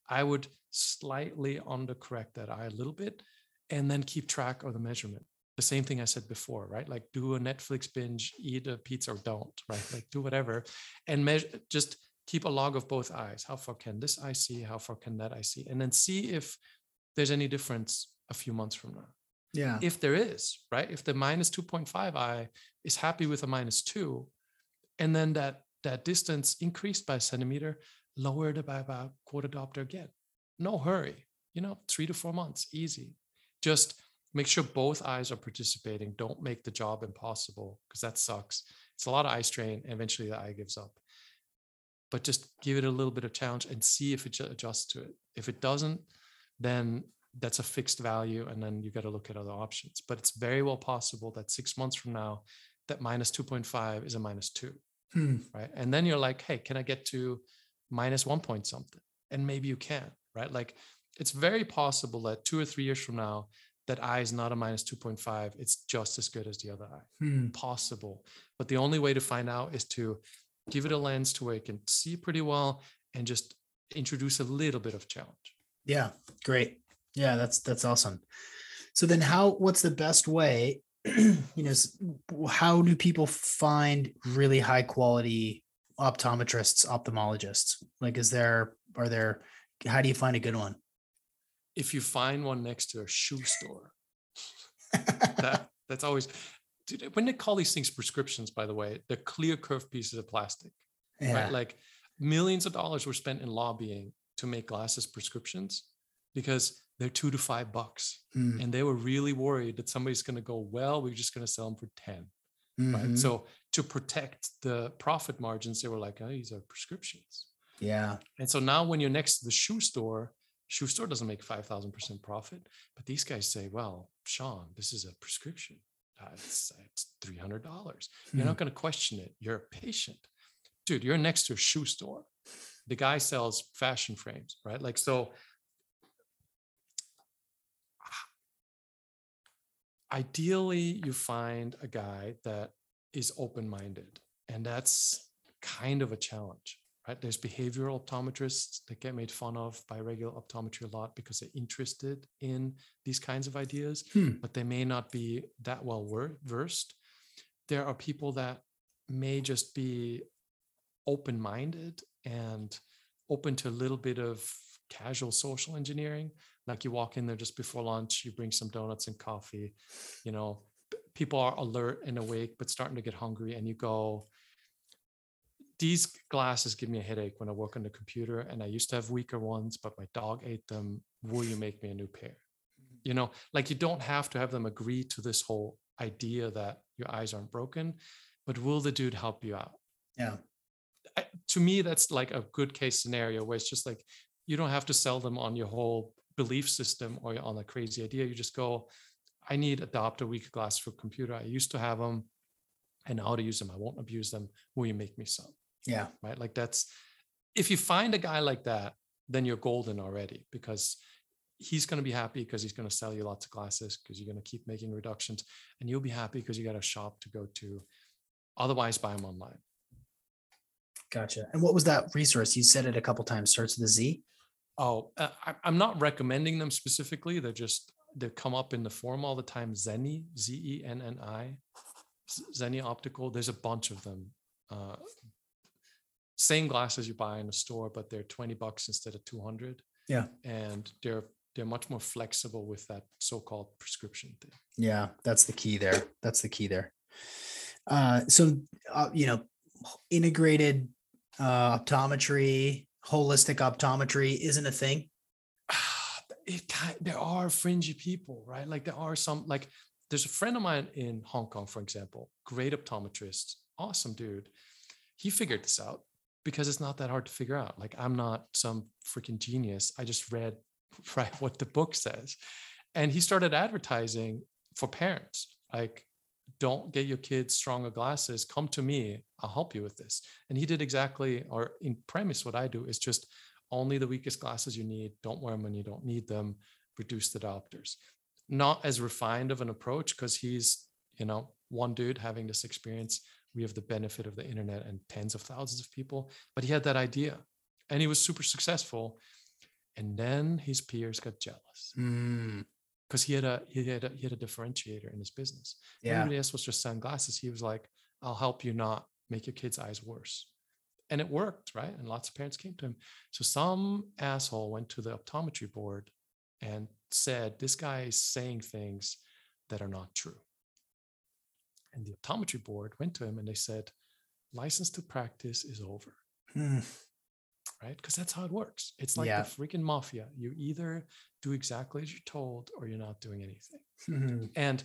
I would slightly undercorrect that eye a little bit and then keep track of the measurement. The same thing I said before, right? Like do a Netflix binge, eat a pizza or don't, right? Like do whatever and measure just keep a log of both eyes. How far can this eye see? How far can that eye see? And then see if there's any difference a few months from now. Yeah. If there is, right? If the minus 2.5 eye is happy with a minus two, and then that that distance increased by a centimeter, lower it by about quarter diopter again. No hurry, you know, three to four months, easy. Just make sure both eyes are participating. Don't make the job impossible because that sucks. It's a lot of eye strain. And eventually the eye gives up. But just give it a little bit of challenge and see if it adjusts to it. If it doesn't, then that's a fixed value. And then you got to look at other options. But it's very well possible that six months from now, that minus 2.5 is a minus two Hmm. right? And then you're like, hey, can I get to minus one point something? And maybe you can, right? Like it's very possible that two or three years from now, that eye is not a minus 2.5. It's just as good as the other eye. Hmm. Possible. But the only way to find out is to give it a lens to where it can see pretty well and just introduce a little bit of challenge. Yeah. Great. Yeah, that's that's awesome. So then how what's the best way <clears throat> you know how do people find really high quality optometrists ophthalmologists like is there are there how do you find a good one If you find one next to a shoe store, <laughs> that, that's always, dude, when they call these things prescriptions, by the way, they're clear curved pieces of plastic. yeah right? Like millions of dollars were spent in lobbying to make glasses prescriptions because they're two to five bucks. Hmm. And they were really worried that somebody's going to go, well, we're just going to sell them for 10. Right. Mhm. So to protect the profit margins, they were like, oh, these are prescriptions. yeah And so now when you're next to the shoe store, shoe store doesn't make 5,000% profit. But these guys say, well, Sean, this is a prescription. Uh, it's, it's $300. You're Hmm. not going to question it. You're a patient. Dude, you're next to a shoe store. The guy sells fashion frames, right? Like, so ideally, you find a guy that is open minded. And that's kind of a challenge, right? There's behavioral optometrists that get made fun of by regular optometry a lot because they're interested in these kinds of ideas Hmm. but they may not be that well wor- versed. There are people that may just be open minded and open to a little bit of casual social engineering. Like you walk in there just before lunch, you bring some donuts and coffee, you know, people are alert and awake, but starting to get hungry, and you go, these glasses give me a headache when I work on the computer, and I used to have weaker ones, but my dog ate them. Will you make me a new pair? Mm-hmm. you know like you don't have to have them agree to this whole idea that your eyes aren't broken but will the dude help you out? Yeah. I- to me that's like a good case scenario where it's just like you don't have to sell them on your whole belief system or on a crazy idea. You just go i need adopt a weaker glass for computer. I used to have them i know how to use them i won't abuse them. Will you make me some yeah. right? Like that's if you find a guy like that then you're golden already because he's going to be happy because he's going to sell you lots of glasses because you're going to keep making reductions and you'll be happy because you got a shop to go to. Otherwise buy them online. Gotcha. And what was that resource? You said it a couple times. Starts with a z? Oh uh, I, i'm not recommending them specifically. They're just they come up in the forum all the time. Zenny, zenni Z- zenni optical. There's a bunch of them uh, same glasses you buy in a store but they're 20 bucks instead of 200 Yeah. and they're they're much more flexible with that so-called prescription thing Yeah, that's the key there. That's the key there. Uh, so, uh, you know, integrated uh, optometry, holistic optometry isn't a thing? <sighs> It kind, there are fringy people, right? Like there are some like there's a friend of mine in Hong Kong, for example, great optometrist, awesome dude. He figured this out because it's not that hard to figure out. Like I'm not some freaking genius. I just read <laughs> right what the book says. And he started advertising for parents. Like don't get your kids stronger glasses come to me i'll help you with this and he did exactly or in premise what i do is just only the weakest glasses you need don't wear them when you don't need them reduce the diopters. not as refined of an approach because he's you know one dude having this experience we have the benefit of the internet and tens of thousands of people but he had that idea and he was super successful and then his peers got jealous Mm, because he had a he had a he had a differentiator in his business. yeah. Everybody else was just sunglasses. He was like, "I'll help you not make your kids' eyes worse," and it worked, right? And lots of parents came to him. So some asshole went to the optometry board and said, "This guy is saying things that are not true." And the optometry board went to him and they said, "License to practice is over." Hmm. right? Because that's how it works. It's like Yeah. the freaking mafia. You either do exactly as you're told or you're not doing anything. Mhm. And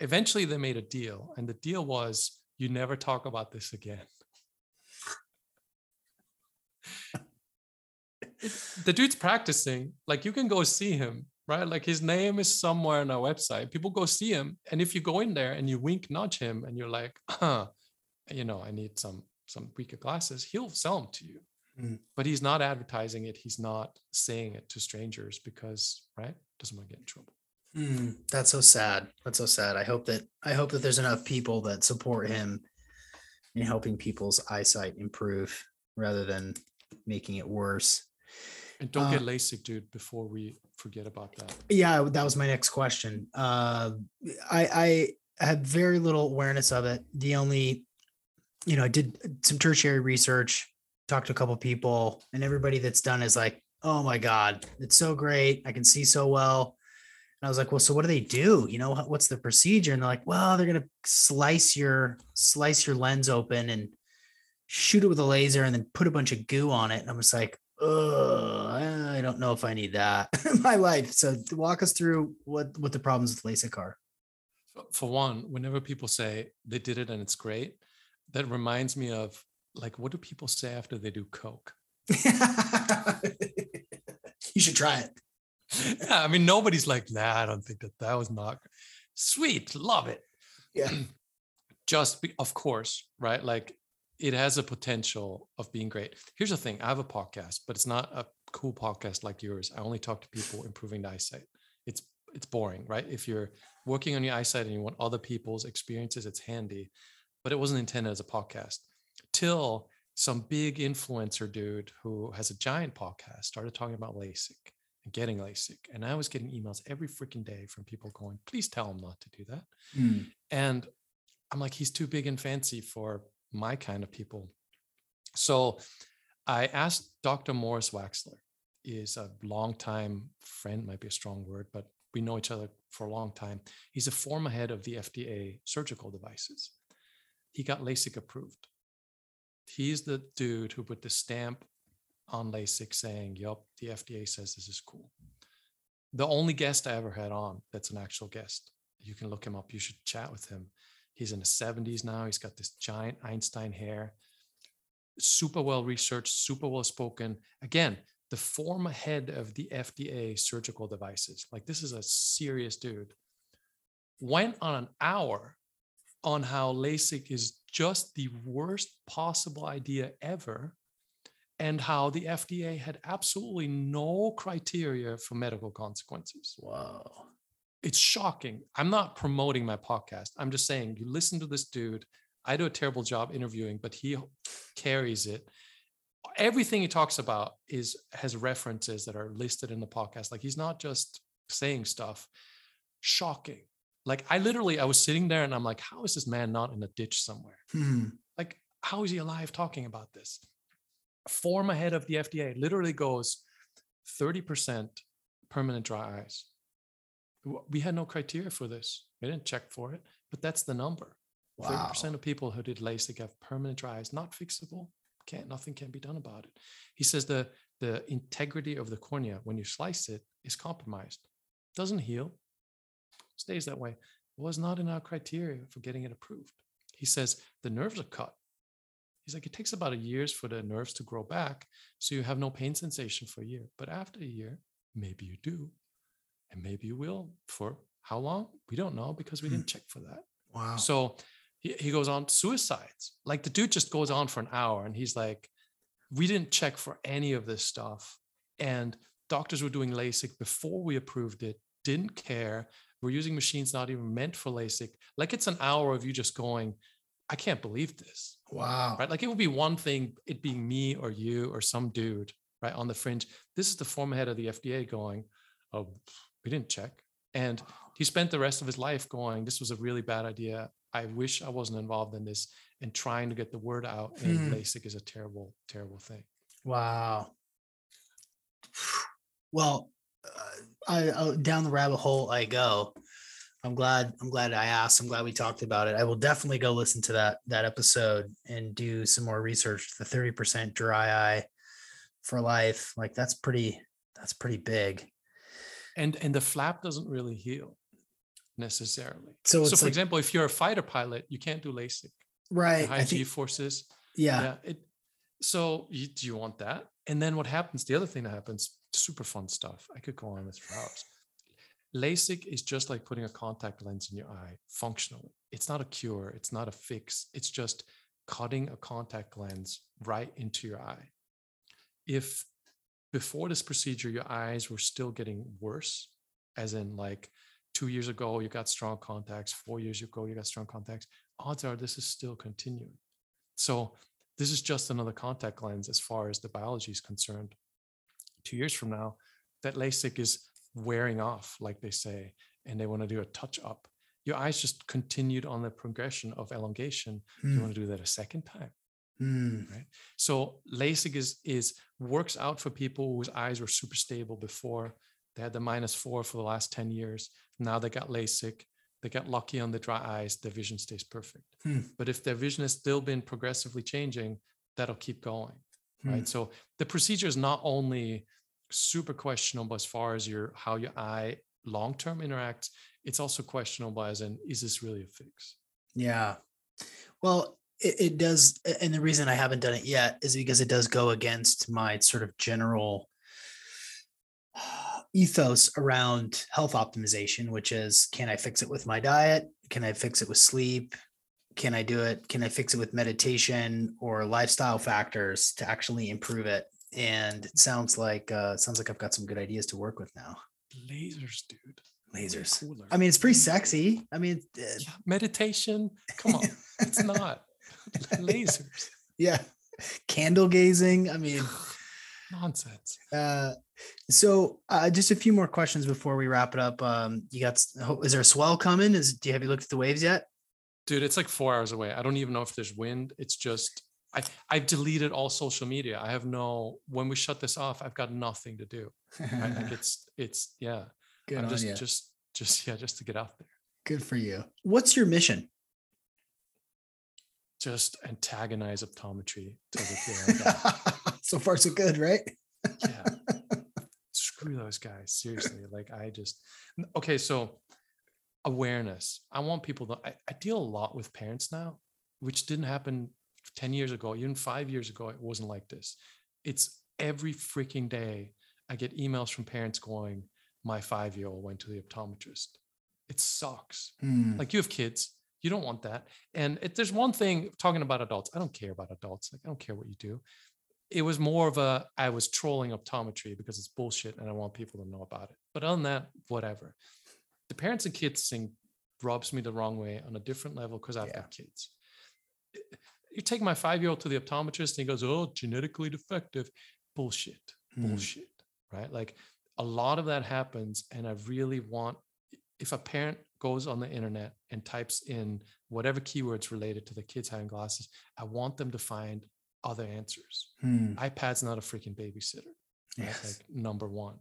eventually they made a deal. And the deal was you never talk about this again. <laughs> It- the dude's practicing. Like you can go see him, right? Like his name is somewhere on our website. People go see him. And if you go in there and you wink, nudge him, and you're like, huh, you know, I need some some weaker glasses, he'll sell them to you Mm. but he's not advertising it he's not saying it to strangers because right doesn't want to get in trouble Hmm, that's so sad. That's so sad. I hope that I hope that there's enough people that support him in helping people's eyesight improve rather than making it worse. And don't get Uh, lasik dude before we forget about that Yeah, that was my next question. Uh, I I had very little awareness of it. The only, you know, I did some tertiary research, talked to a couple people, and everybody that's done is like, "Oh my god, it's so great! I can see so well." And I was like, "Well, so what do they do? You know, what's the procedure?" And they're like, "Well, they're gonna slice your slice your lens open and shoot it with a laser, and then put a bunch of goo on it." And I'm just like, "Oh, I don't know if I need that <laughs> in my life." So walk us through what what the problems with LASIK are. For one whenever people say they did it and it's great that reminds me of like what do people say after they do coke <laughs> you should try it. <laughs> yeah, i mean nobody's like nah i don't think that that was not sweet love it Yeah. <clears throat> just be, of course right like it has a potential of being great here's the thing i have a podcast but it's not a cool podcast like yours i only talk to people improving the eyesight it's it's boring right if you're working on your eyesight and you want other people's experiences it's handy but it wasn't intended as a podcast till some big influencer dude who has a giant podcast started talking about LASIK and getting LASIK. And I was getting emails every freaking day from people going, please tell him not to do that. Hmm. And I'm like, he's too big and fancy for my kind of people. So I asked Dr. Morris Waxler, is a longtime friend, might be a strong word, but we know each other for a long time. He's a former head of the FDA surgical devices. He got LASIK approved. He's the dude who put the stamp on LASIK saying, Yup, the FDA says this is cool. The only guest I ever had on that's an actual guest. You can look him up. You should chat with him. He's in his 70s now. He's got this giant Einstein hair, super well researched, super well spoken. Again, the former head of the FDA surgical devices. Like, this is a serious dude. Went on an hour on how LASIK is just the worst possible idea ever and how the FDA had absolutely no criteria for medical consequences. Whoa. It's shocking. I'm not promoting my podcast. I'm just saying you listen to this dude. I do a terrible job interviewing, but he carries it. Everything he talks about is has references that are listed in the podcast. Like he's not just saying stuff. Shocking. Like I literally I was sitting there and I'm like, how is this man not in a ditch somewhere? Hmm. like how is he alive talking about this former ahead of the fda literally goes 30% permanent dry eyes we had no criteria for this we didn't check for it but that's the number Wow. 30% of people who did LASIK have permanent dry eyes, not fixable. Can't nothing can be done about it. He says the the integrity of the cornea when you slice it is compromised. Doesn't heal, stays that way. Was not in our criteria for getting it approved. He says the nerves are cut. He's like, it takes about a years for the nerves to grow back. So you have no pain sensation for a year. But after a year, maybe you do. And maybe you will for how long? We don't know because we Hmm. didn't check for that. Wow. So he, he goes on suicides. Like the dude just goes on for an hour and he's like, we didn't check for any of this stuff. And doctors were doing LASIK before we approved it, didn't care. We're using machines not even meant for LASIK. Like it's an hour of you just going, I can't believe this. wow. Right. Like it would be one thing, it being me or you or some dude, right, on the fringe. This is the former head of the FDA going, Oh, we didn't check. And he spent the rest of his life going, This was a really bad idea. I wish I wasn't involved in this and trying to get the word out. And. LASIK is a terrible, terrible thing. Wow. Well, uh, I, I down the rabbit hole I go. I'm glad. I'm glad I asked. I'm glad we talked about it. I will definitely go listen to that that episode and do some more research. The 30% dry eye for life, like that's pretty. That's pretty big. And and the flap doesn't really heal necessarily. So So, for like, example, if you're a fighter pilot, you can't do LASIK. Right? high I G think, forces. yeah. yeah it so you, do you want that and then what happens the other thing that happens super fun stuff i could go on this for hours lasik is just like putting a contact lens in your eye functionally it's not a cure it's not a fix it's just cutting a contact lens right into your eye if before this procedure your eyes were still getting worse as in like two years ago you got strong contacts four years ago you got strong contacts odds are this is still continuing so this is just another contact lens as far as the biology is concerned. Two years from now, that LASIK is wearing off, like they say, and they want to do a touch up. Your eyes just continued on the progression of elongation. You Hmm, want to do that a second time. Hmm, So LASIK is is works out for people whose eyes were super stable before. They had the minus four for the last 10 years. Now they got LASIK. They got lucky on the dry eyes. Their vision stays perfect. Hmm. But if their vision has still been progressively changing, that'll keep going. hmm. Right. So the procedure is not only super questionable as far as your how your eye long term interacts, it's also questionable as in is this really a fix? Yeah. Well, it, it does. And the reason I haven't done it yet is because it does go against my sort of general <sighs> ethos around health optimization, which is can I fix it with my diet? Can I fix it with sleep? Can I do it? Can I fix it with meditation or lifestyle factors to actually improve it? And it sounds like uh, sounds like I've got some good ideas to work with now. Lasers, dude. Lasers. I mean, it's pretty sexy. I mean, uh, Yeah, meditation. Come on. it's not. <laughs> Lasers. yeah, candle gazing. I mean, <sighs> Nonsense. uh, so uh, just a few more questions before we wrap it up. Um, you got is there a swell coming? Is do you have you looked at the waves yet? Dude, it's like four hours away. I don't even know if there's wind. It's just I I've deleted all social media. I have no when we shut this off, I've got nothing to do. Right? <laughs> Like it's it's yeah. Good I'm on just you. just just yeah, just to get out there. Good for you. What's your mission? Just antagonize optometry till the day <laughs> so far, so good, right? yeah. <laughs> Screw those guys seriously like i just okay so awareness i want people to I, I deal a lot with parents now which didn't happen 10 years ago even five years ago it wasn't like this. It's every freaking day i get emails from parents going my five year old went to the optometrist. It sucks. Hmm. like you have kids you don't want that. And if there's one thing talking about adults i don't care about adults like i don't care what you do. It was more of a i was trolling optometry because it's bullshit and i want people to know about it. But other than that whatever. The parents and kids thing rubs me the wrong way on a different level because i've Yeah. got kids. You take my five year old to the optometrist and he goes oh genetically defective. Bullshit Hmm. bullshit right? Like a lot of that happens and i really want if a parent goes on the internet and types in whatever keywords related to the kids having glasses i want them to find other answers Hmm. ipad's not a freaking babysitter right? Yes. like number one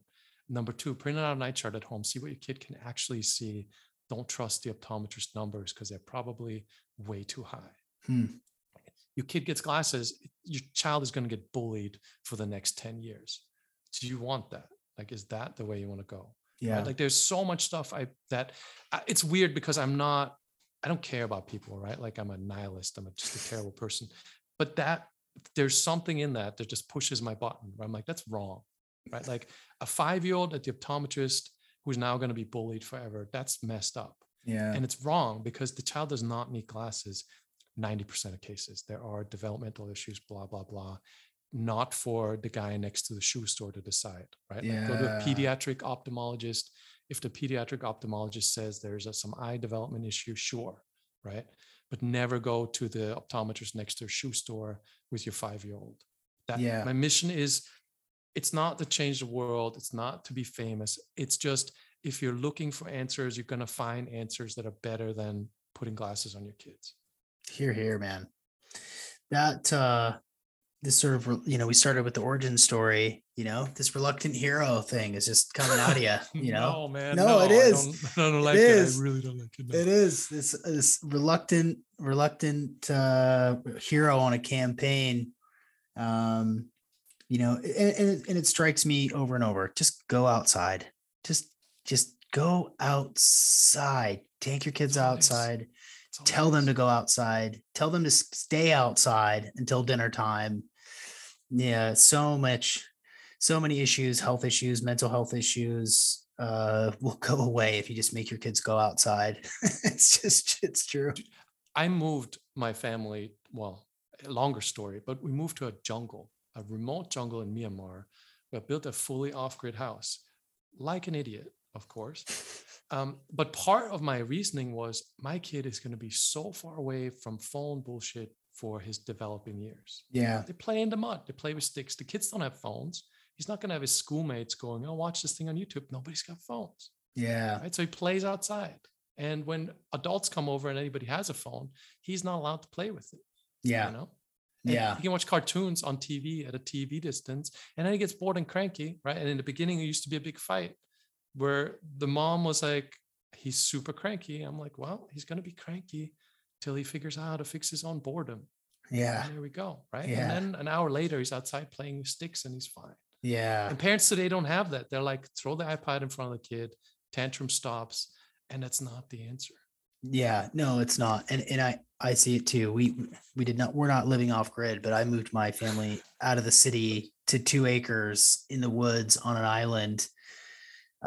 number two print out an eye chart at home see what your kid can actually see don't trust the optometrist numbers because they're probably way too high. Hmm. Your kid gets glasses, your child is going to get bullied for the next 10 years. Do you want that? Like, is that the way you want to go? Yeah. Right? Like, there's so much stuff I that I, it's weird because I'm not, I don't care about people, right? Like, I'm a nihilist. I'm a, just a terrible person. But that there's something in that that just pushes my button where I'm like, that's wrong, right? Like a five year old at the optometrist who's now going to be bullied forever. That's messed up. Yeah. And it's wrong because the child does not need glasses 90% of cases. There are developmental issues, blah, blah, blah. Not for the guy next to the shoe store to decide, right? Like, go to a pediatric ophthalmologist. If the pediatric ophthalmologist says there's a, some eye development issue, sure, right? But never go to the optometrist next to a shoe store with your five year old. That Yeah. my mission is it's not to change the world, it's not to be famous. It's just if you're looking for answers, you're going to find answers that are better than putting glasses on your kids. Here, here, man. That uh this sort of you know, we started with the origin story, you know, this reluctant hero thing is just coming out of you, <laughs> you know. no, man. No, it I is. don't- <laughs> I don't, like is. it. I really don't like it. no. It is this this reluctant reluctant uh hero on a campaign. Um you know, and, and, it, and it strikes me over and over. Just go outside. Just just go outside. Take your kids outside. Tell them to go outside tell them to stay outside until dinner time yeah so much so many issues health issues mental health issues uh <laughs> will go away if you just make your kids go outside <laughs> it's just it's true I moved my family, well, a longer story, but we moved to a jungle, a remote jungle in Myanmar. We built a fully off grid house, like an idiot, of course. Um, but part of my reasoning was my kid is going to be so far away from phone bullshit for his developing years. yeah They play in the mud, they play with sticks. The kids don't have phones. He's not going to have his schoolmates going, oh, watch this thing on YouTube. Nobody's got phones yeah right? So he plays outside. And when adults come over and anybody has a phone, he's not allowed to play with it. yeah You know? And yeah He can watch cartoons on TV at a TV distance. And then he gets bored and cranky, right? And in the beginning, it used to be a big fight where the mom was like, he's super cranky. I'm like, well, he's going to be cranky till he figures out how to fix his own boredom. yeah And there we go. Right. Yeah. And then an hour later, he's outside playing with sticks and he's fine. yeah And parents today don't have that. They're like, throw the iPad in front of the kid, tantrum stops, and that's not the answer. Yeah, no, it's not. And and I I see it too. We we did not we're not living off grid, but I moved my family out of the city to 2 acres in the woods on an island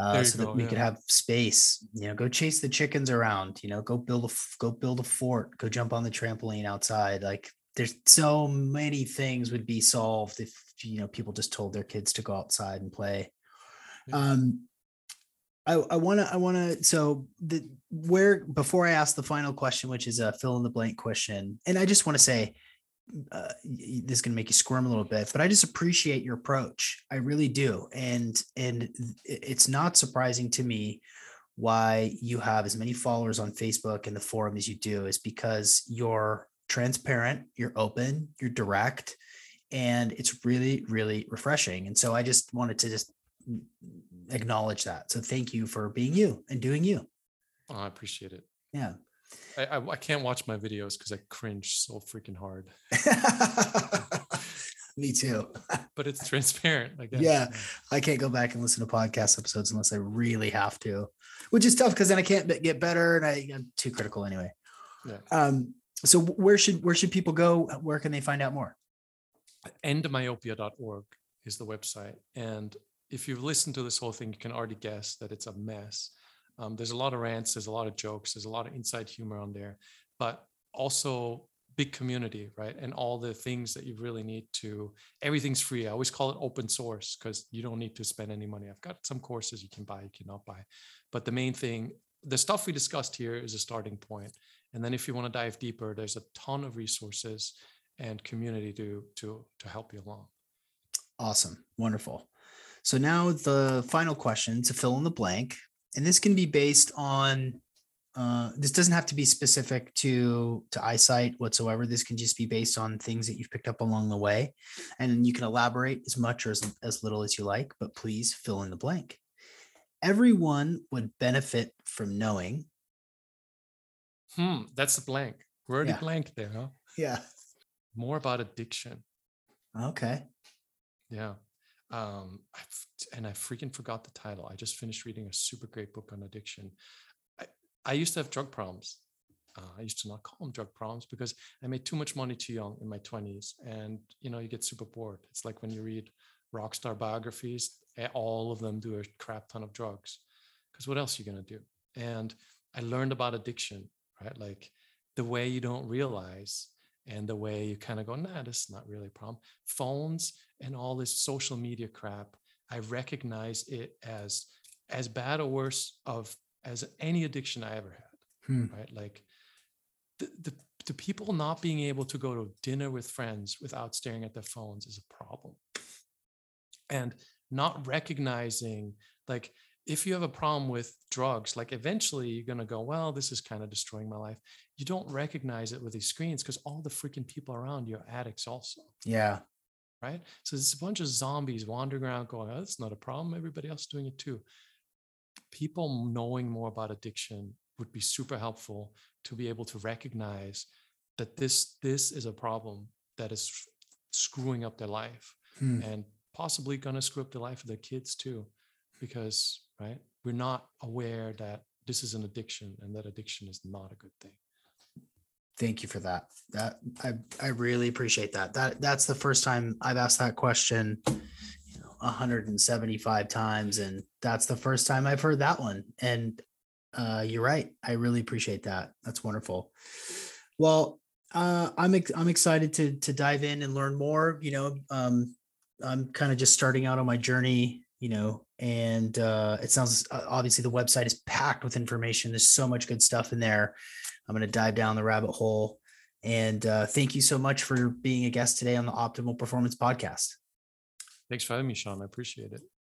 uh so that go, we could have space, you know, go chase the chickens around, you know, go build a go build a fort, go jump on the trampoline outside. Like there's so many things would be solved if you know people just told their kids to go outside and play. Yeah. Um I, I want to I want to so the where before I ask the final question, which is a fill in the blank question, and I just want to say uh, this is going to make you squirm a little bit, but I just appreciate your approach. I really do, and and it's not surprising to me why you have as many followers on Facebook and the forum as you do is because you're transparent, you're open, you're direct, and it's really really refreshing. And so I just wanted to just acknowledge that. So thank you for being you and doing you. Oh, I appreciate it. Yeah. I, I, I can't watch my videos because I cringe so freaking hard, <laughs> Me too. <laughs> but it's transparent. I guess. Yeah. I can't go back and listen to podcast episodes unless I really have to, which is tough because then I can't get better and I, I'm too critical anyway. Yeah. Um, so where should where should people go? Where can they find out more? endmyopia.org is the website. And if you've listened to this whole thing, you can already guess that it's a mess. Um, there's a lot of rants, there's a lot of jokes, there's a lot of inside humor on there, but also big community, right? And all the things that you really need to, everything's free. I always call it open source because you don't need to spend any money. I've got some courses you can buy, you cannot buy. But the main thing, the stuff we discussed here is a starting point. And then if you want to dive deeper, there's a ton of resources and community to to to help you along. Awesome. Wonderful. So now the final question to fill in the blank, and this can be based on uh, this doesn't have to be specific to to eyesight whatsoever. This can just be based on things that you've picked up along the way, and you can elaborate as much or as, as little as you like. But please fill in the blank. Everyone would benefit from knowing. Hmm, that's a blank. We're already Yeah. blank there, huh? Yeah. More about addiction. Okay. Yeah. Um, and I freaking forgot the title. I just finished reading a super great book on addiction. I, I used to have drug problems. Uh, I used to not call them drug problems because I made too much money too young in my 20s. And, you know, you get super bored. It's like when you read rock star biographies, eh, all of them do a crap ton of drugs because what else are you going to do? And I learned about addiction, right? Like the way you don't realize and the way you kind of go, nah, this is not really a problem. Phones and all this social media crap, I recognize it as as bad or worse of as any addiction I ever had. Hmm. Right. Like the, the the people not being able to go to dinner with friends without staring at their phones is a problem. And not recognizing like if you have a problem with drugs, like eventually you're going to go, well, this is kind of destroying my life. You don't recognize it with these screens because all the freaking people around you are addicts also Yeah. Right? So there's a bunch of zombies wandering around going, oh, that's not a problem. Everybody else is doing it too. People knowing more about addiction would be super helpful to be able to recognize that this this is a problem that is screwing up their life Hmm. and possibly going to screw up the life of their kids too because right we're not aware that this is an addiction and that addiction is not a good thing Thank you for that. That I I really appreciate that. That that's the first time I've asked that question, you know, 175 times, and that's the first time I've heard that one. And uh, you're right. I really appreciate that. That's wonderful. Well, uh, I'm ex- I'm excited to to dive in and learn more. You know, um, I'm kind of just starting out on my journey. You know, and uh, it sounds uh, obviously the website is packed with information. There's so much good stuff in there. I'm going to dive down the rabbit hole. And uh, thank you so much for being a guest today on the Optimal Performance Podcast. thanks for having me sean i appreciate it